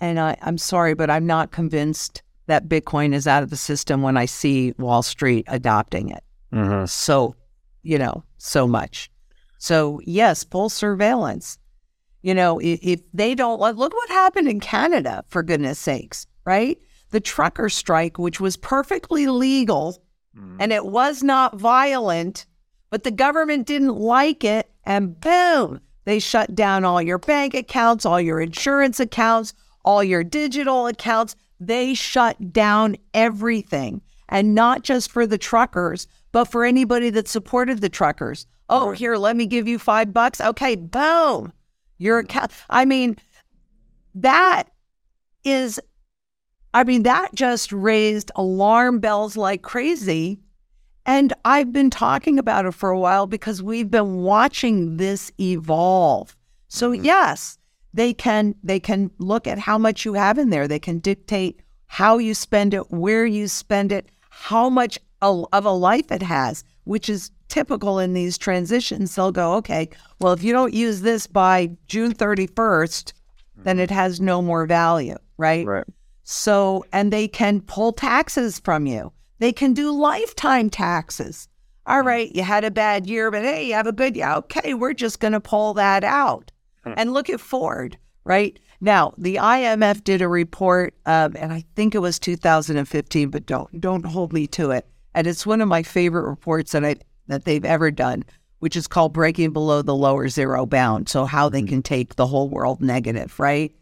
And I, I'm sorry, but I'm not convinced that Bitcoin is out of the system when I see Wall Street adopting it. Mm-hmm. So, you know, so much. So yes, full surveillance. You know, if, if they don't look look what happened in Canada, for goodness sakes, right? The trucker strike, which was perfectly legal and it was not violent, But the government didn't like it, and boom, they shut down all your bank accounts, all your insurance accounts, all your digital accounts. They shut down everything. And not just for the truckers, but for anybody that supported the truckers. Oh, here, let me give you five bucks. Okay, boom. Your account. I mean, that is, I mean, that just raised alarm bells like crazy. And I've been talking about it for a while because we've been watching this evolve. So mm-hmm. yes, they can they can look at how much you have in there. They can dictate how you spend it, where you spend it, how much of a life it has, which is typical in these transitions. They'll go, okay, well, if you don't use this by June 31st, then it has no more value, right? Right. So, and they can pull taxes from you. They can do lifetime taxes. All right, you had a bad year, but hey, you have a good year. Okay, we're just going to pull that out. And look at Ford, right? Now, the IMF did a report, um, and I think it was 2015, but don't don't hold me to it. And it's one of my favorite reports that I that they've ever done, which is called "Breaking Below the Lower Zero Bound." So how they can take the whole world negative, right?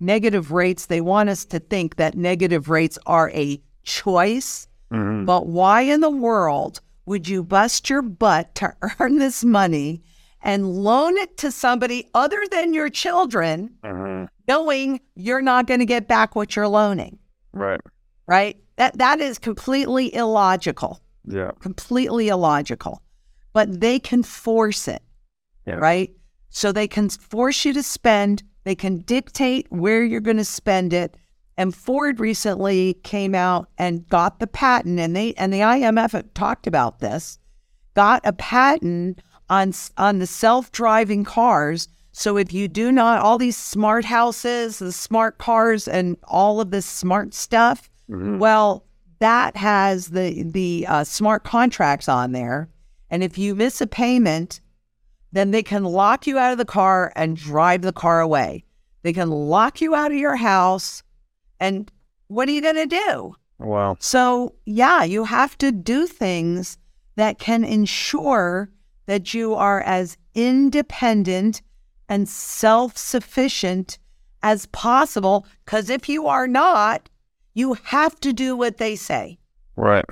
Negative rates. They want us to think that negative rates are a choice, Mhm. but why in the world would you bust your butt to earn this money and loan it to somebody other than your children, Mhm. knowing you're not going to get back what you're loaning? Right. Right? That that is completely illogical. Yeah. Completely illogical. But they can force it. Yeah. Right? So they can force you to spend, they can dictate where you're going to spend it. And Ford recently came out and got the patent and they and the IMF talked about this, got a patent on on the self-driving cars. So if you do not all these smart houses, the smart cars and all of this smart stuff, Mhm. well, that has the the uh, smart contracts on there, and if you miss a payment, then they can lock you out of the car and drive the car away. They can lock you out of your house, and what are you going to do? Wow. So, yeah, you have to do things that can ensure that you are as independent and self sufficient as possible. Because if you are not, you have to do what they say. Right.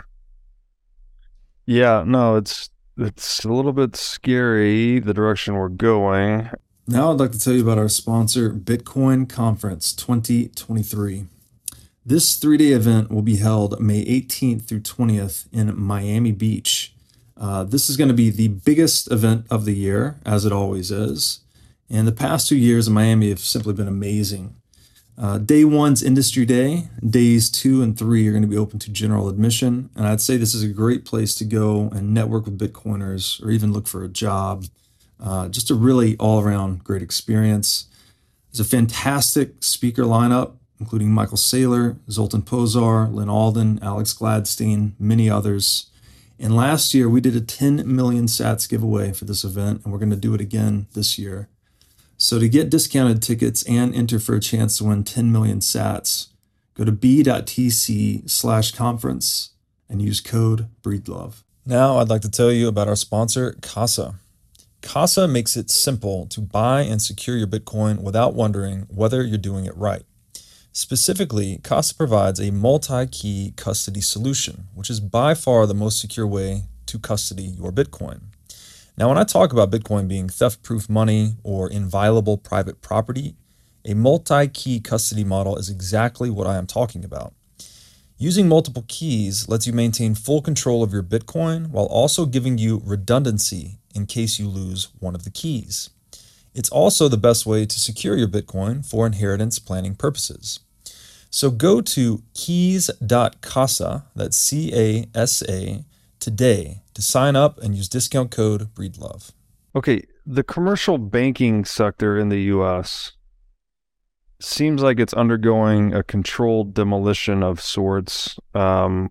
Yeah, no, it's it's a little bit scary the direction we're going. Now I'd like to tell you about our sponsor, Bitcoin Conference 2023. This three day event will be held May 18th through 20th in Miami Beach. Uh, this is going to be the biggest event of the year, as it always is. And the past two years in Miami have simply been amazing. Uh, day one's industry day. Days two and three are going to be open to general admission. And I'd say this is a great place to go and network with Bitcoiners or even look for a job. Uh, just a really all around great experience. There's a fantastic speaker lineup, including Michael Saylor, Zoltan Pozsar, Lyn Alden, Alex Gladstein, many others. And last year, we did a 10 million sats giveaway for this event, and we're going to do it again this year. So to get discounted tickets and enter for a chance to win 10 million sats, go to b.tc slash conference and use code BREEDLOVE. Now I'd like to tell you about our sponsor, Casa. Casa makes it simple to buy and secure your Bitcoin without wondering whether you're doing it right. Specifically, Casa provides a multi key custody solution, which is by far the most secure way to custody your Bitcoin. Now, when I talk about Bitcoin being theft proof money or inviolable private property, a multi key custody model is exactly what I am talking about. Using multiple keys lets you maintain full control of your Bitcoin while also giving you redundancy in case you lose one of the keys. It's also the best way to secure your Bitcoin for inheritance planning purposes. So go to keys.casa, that's C A S A, today to sign up and use discount code BREEDLOVE. Okay, the commercial banking sector in the US seems like it's undergoing a controlled demolition of sorts. Um,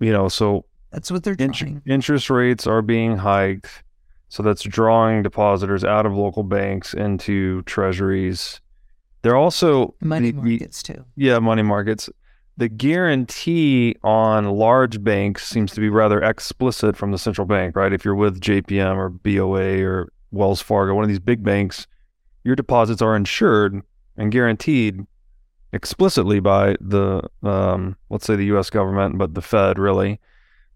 you know, so That's what they're int- trying. interest rates are being hiked. So that's drawing depositors out of local banks into treasuries. They're also Money markets too. yeah, money markets. the guarantee on large banks seems to be rather explicit from the central bank, right? If you're with JPM or BOA or Wells Fargo, one of these big banks, your deposits are insured and guaranteed explicitly by the, um, let's say the U.S. government, but the Fed really.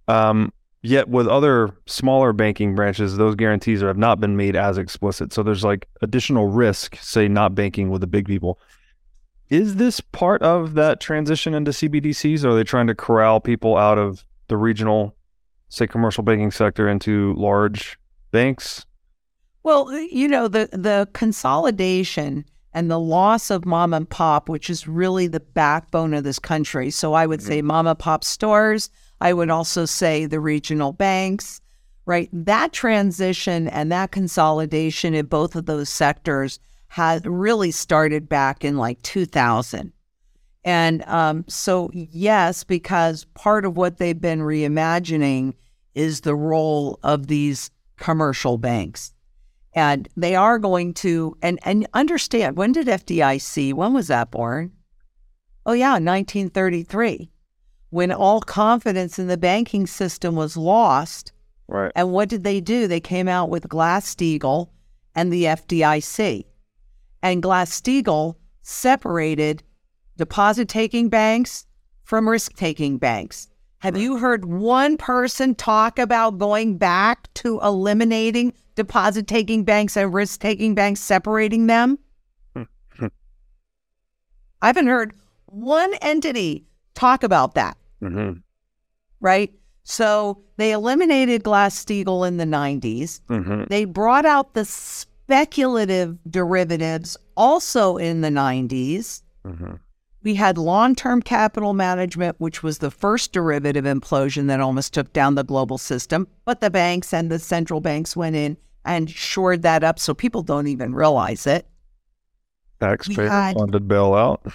Um, yet with other smaller banking branches, those guarantees have not been made as explicit. So there's like additional risk, say, not banking with the big people. Is this part of that transition into CBDCs? Or are they trying to corral people out of the regional, say, commercial banking sector into large banks? Well, you know, the the consolidation and the loss of mom and pop, which is really the backbone of this country. So I would mm-hmm. say mom and pop stores. I would also say the regional banks, right? That transition and that consolidation in both of those sectors had really started back in like 2000. And um, so, yes, because part of what they've been reimagining is the role of these commercial banks. And they are going to, and, and understand when did FDIC, when was that born? Oh, yeah, 1933, when all confidence in the banking system was lost. Right. And what did they do? They came out with Glass Steagall and the FDIC. And Glass Steagall separated deposit taking banks from risk taking banks. Have you heard one person talk about going back to eliminating deposit taking banks and risk taking banks, separating them? I haven't heard one entity talk about that, Mm-hmm. right? So they eliminated Glass Steagall in the 90s. Mm-hmm. They brought out the speculative derivatives also in the 90s. Mm-hmm. We had long term capital management, which was the first derivative implosion that almost took down the global system. But the banks and the central banks went in and shored that up so people don't even realize it. Taxpayer funded bailout.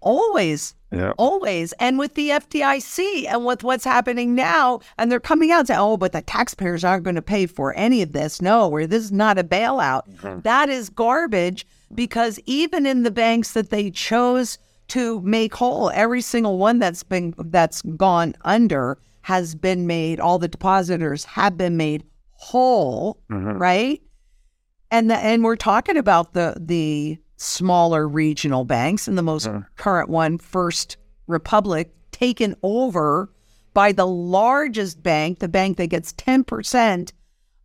Always, Yeah. always. And with the FDIC and with what's happening now, and they're coming out and saying, oh, but the taxpayers aren't going to pay for any of this. No, or this is not a bailout. Mm-hmm. That is garbage because even in the banks that they chose to make whole, every single one that's been that's gone under has been made, all the depositors have been made whole, mm-hmm. right? And the, and we're talking about the the smaller regional banks and the most hmm. current one, First Republic, taken over by the largest bank, the bank that gets ten percent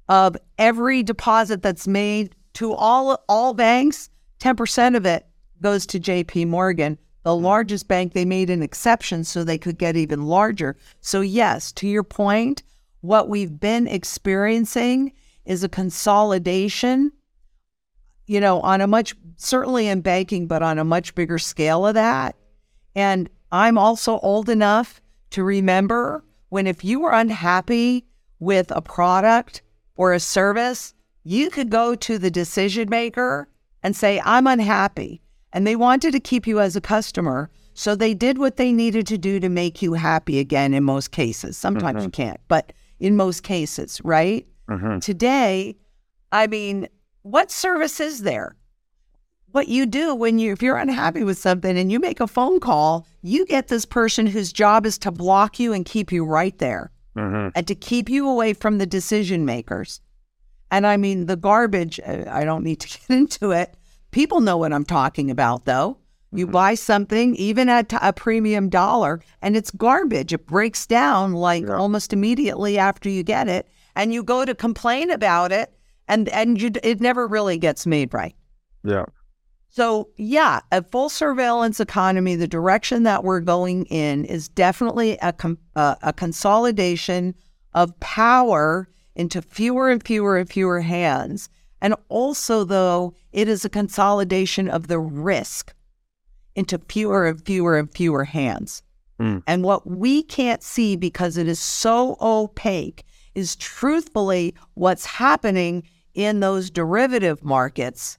of every deposit that's made to all all banks. Ten percent of it goes to J.P. Morgan, the hmm. largest bank. They made an exception so they could get even larger. So yes, to your point, what we've been experiencing is a consolidation you know, on a much, certainly in banking, but on a much bigger scale of that. And I'm also old enough to remember when if you were unhappy with a product or a service, you could go to the decision maker and say, I'm unhappy. And they wanted to keep you as a customer. So they did what they needed to do to make you happy again in most cases. Sometimes mm-hmm. you can't, but in most cases, right? Mm-hmm. Today, I mean, what service is there? What you do when you, if you're unhappy with something and you make a phone call, you get this person whose job is to block you and keep you right there Mm-hmm. and to keep you away from the decision makers. And I mean, the garbage, uh, I don't need to get into it. People know what I'm talking about, though. You buy something, even at a premium dollar, and it's garbage. It breaks down like almost immediately after you get it, and you go to complain about it, and and you, it never really gets made right. Yeah. So, yeah, a full surveillance economy, the direction that we're going in is definitely a, com- uh, a consolidation of power into fewer and fewer and fewer hands. And also, though, it is a consolidation of the risk into fewer and fewer and fewer hands. And what we can't see because it is so opaque is truthfully what's happening in those derivative markets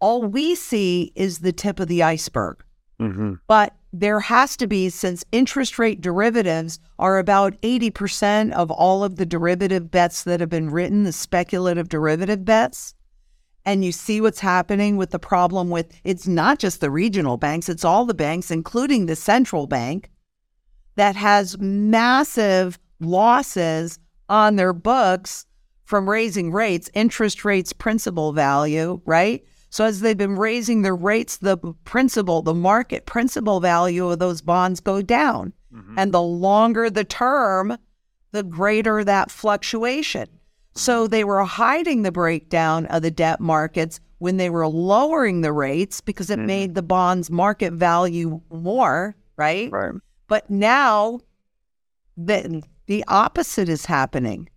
all we see is the tip of the iceberg. Mm-hmm. But there has to be, since interest rate derivatives are about 80% of all of the derivative bets that have been written, the speculative derivative bets. And you see what's happening with the problem with it's not just the regional banks, it's all the banks, including the central bank, that has massive losses on their books from raising rates, interest rates, principal value, right? So as they've been raising their rates, the principal, the market principal value of those bonds go down. Mm-hmm. And the longer the term, the greater that fluctuation. So they were hiding the breakdown of the debt markets when they were lowering the rates because it mm-hmm. made the bonds market value more, right? Right. But now the the opposite is happening.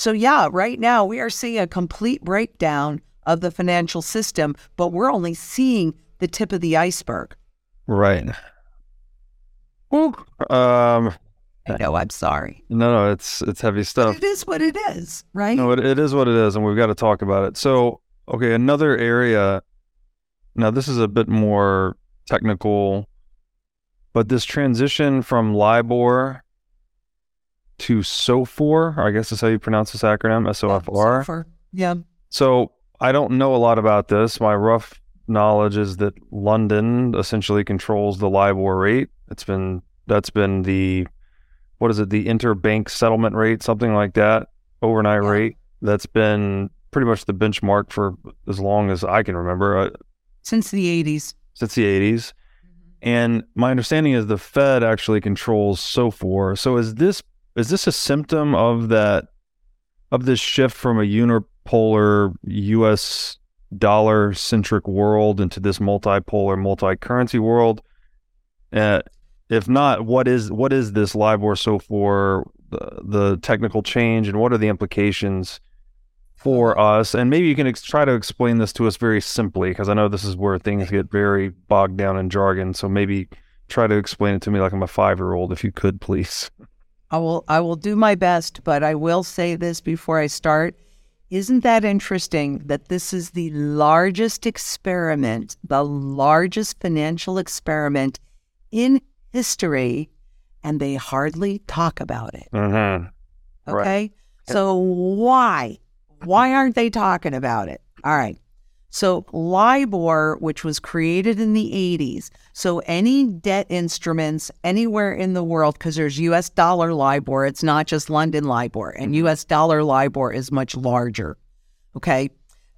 So yeah, right now we are seeing a complete breakdown of the financial system, but we're only seeing the tip of the iceberg. Right. Um, I know. I'm sorry. No, no, it's it's heavy stuff. But it is what it is, right? No, it, it is what it is, and we've got to talk about it. So, okay, another area. Now, this is a bit more technical, but this transition from LIBOR to SOFR, I guess is how you pronounce this acronym, SOFR. Yeah. So I don't know a lot about this. My rough knowledge is that London essentially controls the LIBOR rate. It's been that's been the what is it, the interbank settlement rate, something like that, overnight yeah. rate. That's been pretty much the benchmark for as long as I can remember. Uh, since the 80s. Since the 80s. And my understanding is the Fed actually controls SOFR. So is this is this a symptom of that of this shift from a unipolar US dollar centric world into this multipolar multi currency world? Uh, if not, what is what is this LIBOR SOFR the, the technical change and what are the implications for us? And maybe you can ex- try to explain this to us very simply because I know this is where things get very bogged down in jargon. So maybe try to explain it to me like I'm a five year old, if you could, please. I will I will do my best, but I will say this before I start. Isn't that interesting that this is the largest experiment, the largest financial experiment in history, and they hardly talk about it? Mm-hmm. Okay. Right. So, why? Why aren't they talking about it? All right. So, LIBOR, which was created in the 80s, so any debt instruments anywhere in the world, because there's US dollar LIBOR, it's not just London LIBOR, and mm-hmm. US dollar LIBOR is much larger. Okay.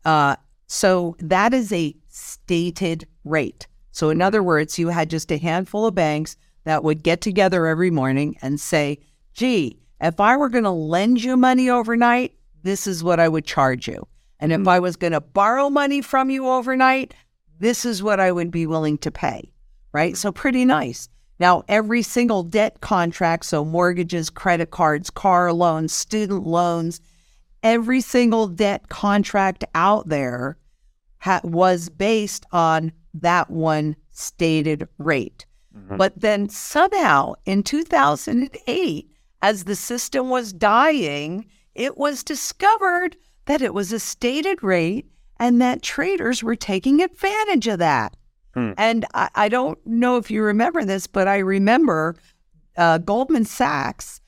Uh, so, that is a stated rate. So, in other words, you had just a handful of banks that would get together every morning and say, gee, if I were going to lend you money overnight, this is what I would charge you. And if. I was going to borrow money from you overnight, this is what I would be willing to pay. Right. So, pretty nice. Now, every single debt contract, so mortgages, credit cards, car loans, student loans, every single debt contract out there ha- was based on that one stated rate. Mm-hmm. But then somehow in 2008, as the system was dying, it was discovered that it was a stated rate and that traders were taking advantage of that. Hmm. And I, I, don't know if you remember this, but I remember uh, Goldman Sachs,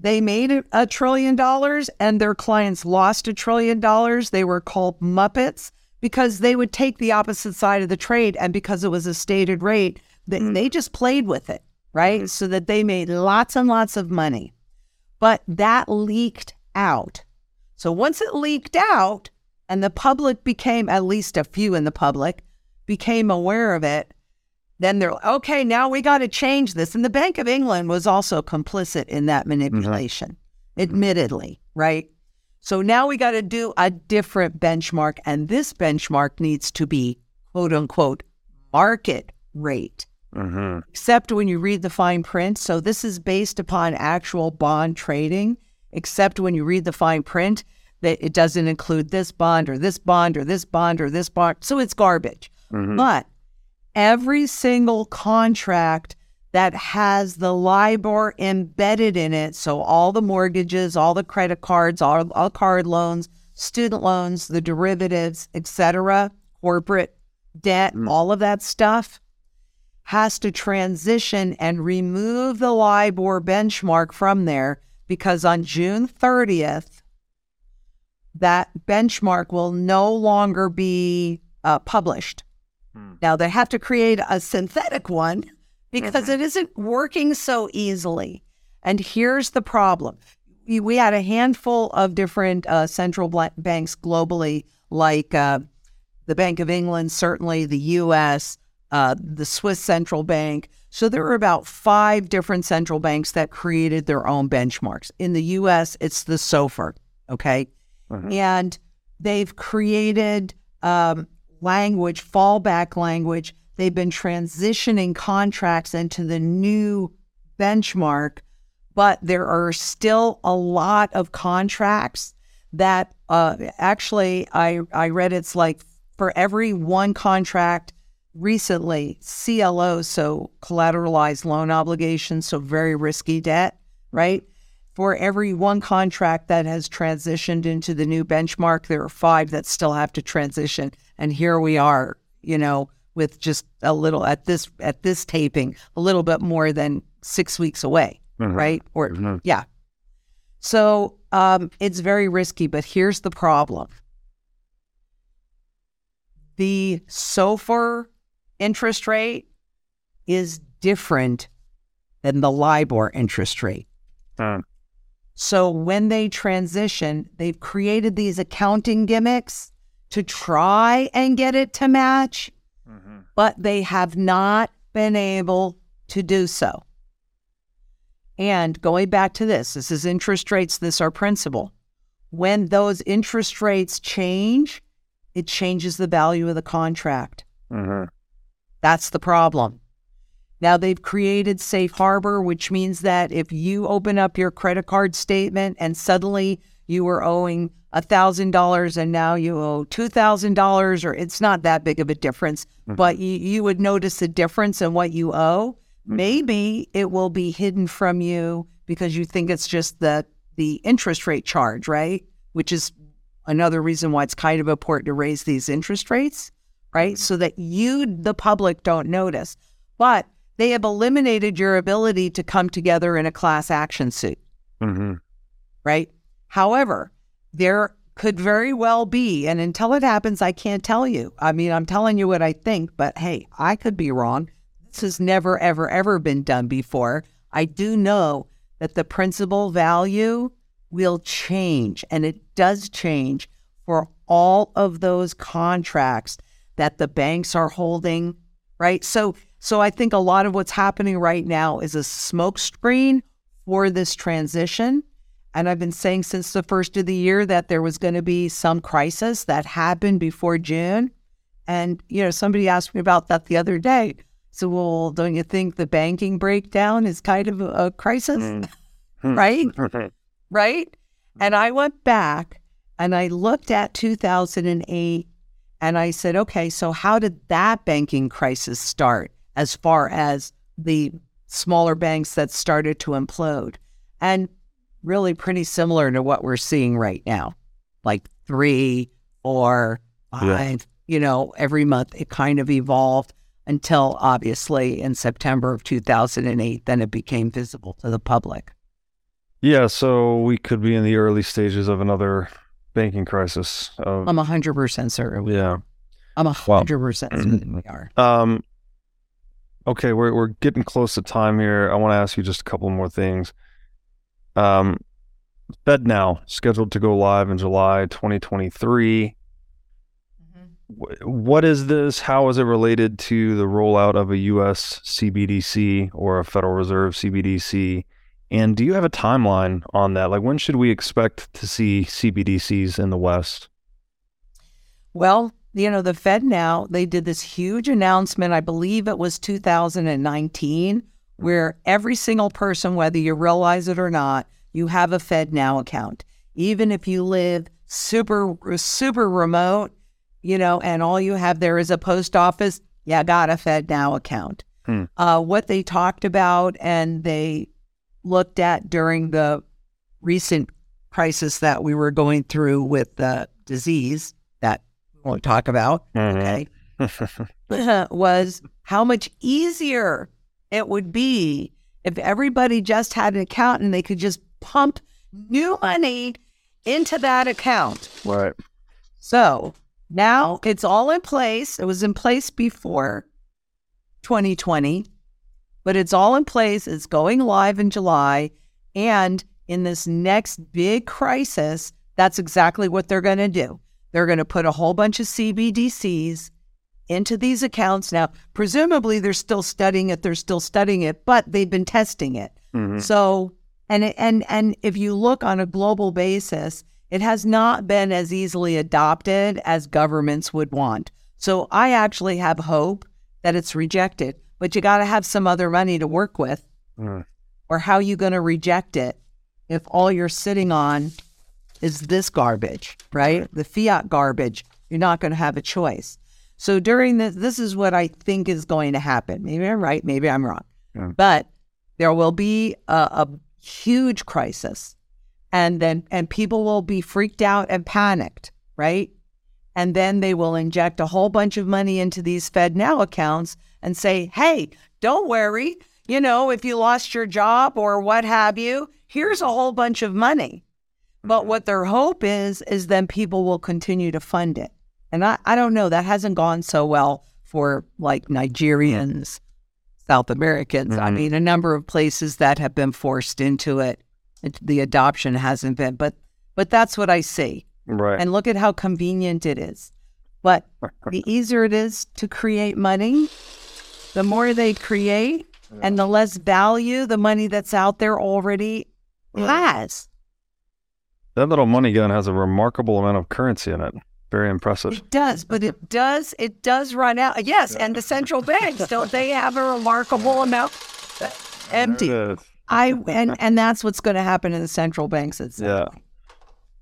they made a, a trillion dollars and their clients lost a trillion dollars. They were called Muppets because they would take the opposite side of the trade. And because it was a stated rate, they, hmm. they just played with it, right? Hmm. So that they made lots and lots of money. But that leaked out. So once it leaked out and the public became, at least a few in the public, became aware of it, then they're okay, now we got to change this. And the Bank of England was also complicit in that mm-hmm. manipulation, mm-hmm. admittedly, right? So now we got to do a different benchmark. And this benchmark needs to be quote unquote market rate. Mm-hmm. Except when you read the fine print. So this is based upon actual bond trading except when you read the fine print that it doesn't include this bond or this bond or this bond or this bond. So it's garbage. Mm-hmm. But every single contract that has the LIBOR embedded in it, so all the mortgages, all the credit cards, all, all card loans, student loans, the derivatives, etc., corporate debt, mm. all of that stuff has to transition and remove the LIBOR benchmark from there because on June 30th, that benchmark will no longer be uh, published. Hmm. Now they have to create a synthetic one because it isn't working so easily. And here's the problem we, we had a handful of different uh, central banks globally, like uh, the Bank of England, certainly the US, uh, the Swiss Central Bank. So there are about five different central banks that created their own benchmarks. In the US, it's the SOFR, okay? And they've created um, language, fallback language. They've been transitioning contracts into the new benchmark, but there are still a lot of contracts that uh, actually I, I read it's like for every one contract recently, CLO, so collateralized loan obligations, so very risky debt, right? For every one contract that has transitioned into the new benchmark, there are five that still have to transition. And here we are, you know, with just a little at this at this taping, a little bit more than six weeks away, right? Or Mhm. yeah. So um, it's very risky, but here's the problem. The SOFR interest rate is different than the LIBOR interest rate. Hmm. So when they transition, they've created these accounting gimmicks to try and get it to match, but they have not been able to do so. And going back to this, this is interest rates, this are principal. When those interest rates change, it changes the value of the contract. Mhm. That's the problem. Now they've created safe harbor, which means that if you open up your credit card statement and suddenly you were owing $1,000 and now you owe $2,000, or it's not that big of a difference, hmm. but you, you would notice a difference in what you owe. Hmm. Maybe it will be hidden from you because you think it's just the, the interest rate charge, right? Which is another reason why it's kind of important to raise these interest rates, right? So that you, the public, don't notice. But they have eliminated your ability to come together in a class action suit, Mhm. right? However, there could very well be, and until it happens, I can't tell you. I mean, I'm telling you what I think, but hey, I could be wrong. This has never, ever, ever been done before. I do know that the principal value will change, and it does change for all of those contracts that the banks are holding, right? So, so I think a lot of what's happening right now is a smokescreen for this transition. And I've been saying since the first of the year that there was going to be some crisis that happened before June. And, you know, somebody asked me about that the other day. So, well, don't you think the banking breakdown is kind of a, a crisis? Hmm. Hmm. right? Right. And I went back and I looked at 2008 and I said, okay, so how did that banking crisis start as far as the smaller banks that started to implode? And really pretty similar to what we're seeing right now like three, four, Yeah. five, you know, every month it kind of evolved until obviously in September of 2008, then it became visible to the public. Yeah, so we could be in the early stages of another banking crisis. Of, I'm 100% certain. yeah. I'm Well, 100% certain we are. Um, okay, we're we're getting close to time here. I want to ask you just a couple more things. Um, Fed now scheduled to go live in July 2023. Wh- What is this? How is it related to the rollout of a U.S. CBDC or a Federal Reserve CBDC? And do you have a timeline on that? Like, when should we expect to see CBDCs in the West? Well, you know, the Fed now, they did this huge announcement, I believe it was 2019, where every single person, whether you realize it or not, you have a Fed Now account. Even if you live super, super remote, you know, and all you have there is a post office, yeah, got a Fed Now account. Hmm. Uh, what they talked about and they looked at during the recent crisis that we were going through with the disease that we won't talk about, mm-hmm. okay, was how much easier it would be if everybody just had an account and they could just pump new money into that account. Right. So now it's all in place. It was in place before 2020, but it's all in place. It's going live in July. And in this next big crisis, that's exactly what they're going to do. They're going to put a whole bunch of CBDCs into these accounts. Now, presumably they're still studying it, they're still studying it, but they've been testing it. Mhm. So, and and and if you look on a global basis, it has not been as easily adopted as governments would want. So, I actually have hope that it's rejected, but you got to have some other money to work with, Mm. or how you going to reject it if all you're sitting on is this garbage, right? The fiat garbage. You're not going to have a choice. So during this, this is what I think is going to happen. Maybe I'm right, maybe I'm wrong, Yeah. but there will be a, a huge crisis, and then and people will be freaked out and panicked, right? And then they will inject a whole bunch of money into these Fed Now accounts and say, "Hey, don't worry. You know, if you lost your job or what have you, here's a whole bunch of money." But what their hope is, is then people will continue to fund it. And I, I don't know, that hasn't gone so well for like Nigerians, South Americans. I Mhm. mean, a number of places that have been forced into it. it. The adoption hasn't been, but but that's what I see. Right. And look at how convenient it is. But the easier it is to create money, the more they create, and the less value the money that's out there already has. that little money gun has a remarkable amount of currency in it. Very impressive. It does, but it does it does run out. Yes, and the central banks don't they have a remarkable amount empty? There it is. I and and that's what's going to happen in the central banks. It's Yeah.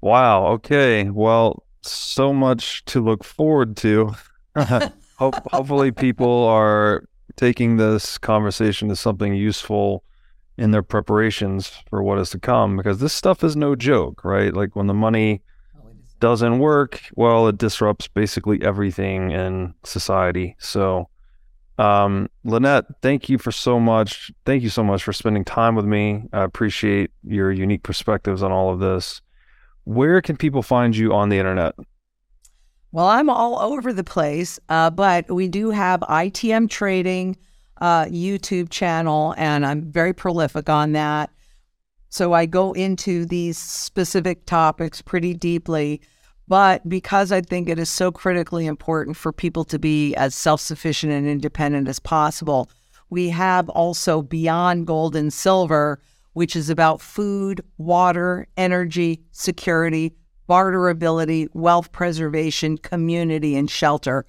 Wow. Okay. Well, so much to look forward to. Hope, hopefully, people are taking this conversation as something useful in their preparations for what is to come because this stuff is no joke, right? Like when the money doesn't work, well, it disrupts basically everything in society. So, um, Lynette, thank you for so much. Thank you so much for spending time with me. I appreciate your unique perspectives on all of this. Where can people find you on the internet? Well, I'm all over the place, uh, but we do have ITM Trading uh, YouTube channel, and I'm very prolific on that. So I go into these specific topics pretty deeply. But because I think it is so critically important for people to be as self sufficient and independent as possible, we have also Beyond Gold and Silver, which is about food, water, energy, security, barterability, wealth preservation, community, and shelter.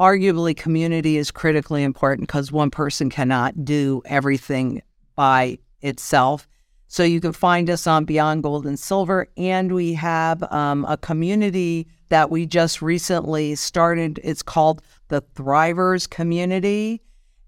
Arguably, community is critically important because one person cannot do everything by itself. So you can find us on Beyond Gold and Silver, and we have um, a community that we just recently started. It's called the Thrivers Community,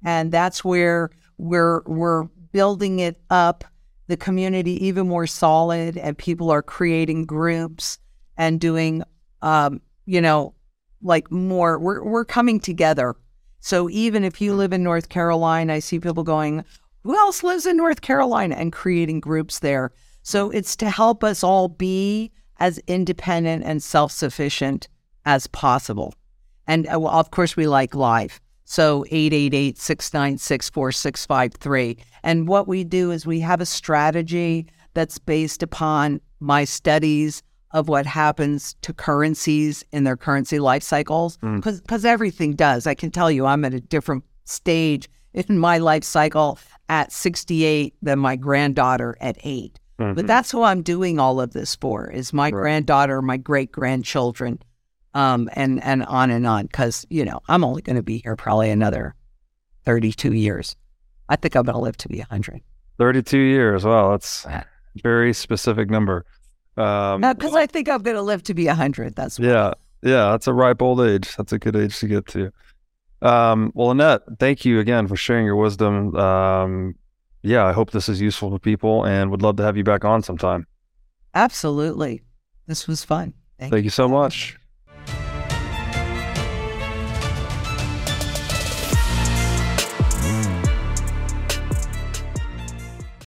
and that's where we're we're building it up, the community even more solid, and people are creating groups and doing, um, you know, like more. We're we're coming together. So even if you live in North Carolina, I see people going, who else lives in North Carolina and creating groups there. So it's to help us all be as independent and self sufficient as possible. And uh, well, of course, we like live. So 888 696 4653. And what we do is we have a strategy that's based upon my studies of what happens to currencies in their currency life cycles. Mm. Because everything does. I can tell you, I'm at a different stage in my life cycle at 68 than my granddaughter at 8 but mm-hmm. that's who i'm doing all of this for is my granddaughter my great grandchildren um, and and on and on because you know i'm only going to be here probably another 32 years i think i'm going to live to be 100 32 years. Wow, that's a very specific number. Um, because i think i'm going to live to be 100 that's yeah, yeah, that's a ripe old age. That's a good age to get to. Um, well, Lynette, thank you again for sharing your wisdom. Um, yeah, I hope this is useful to people and would love to have you back on sometime. absolutely this was fun Thank you so much.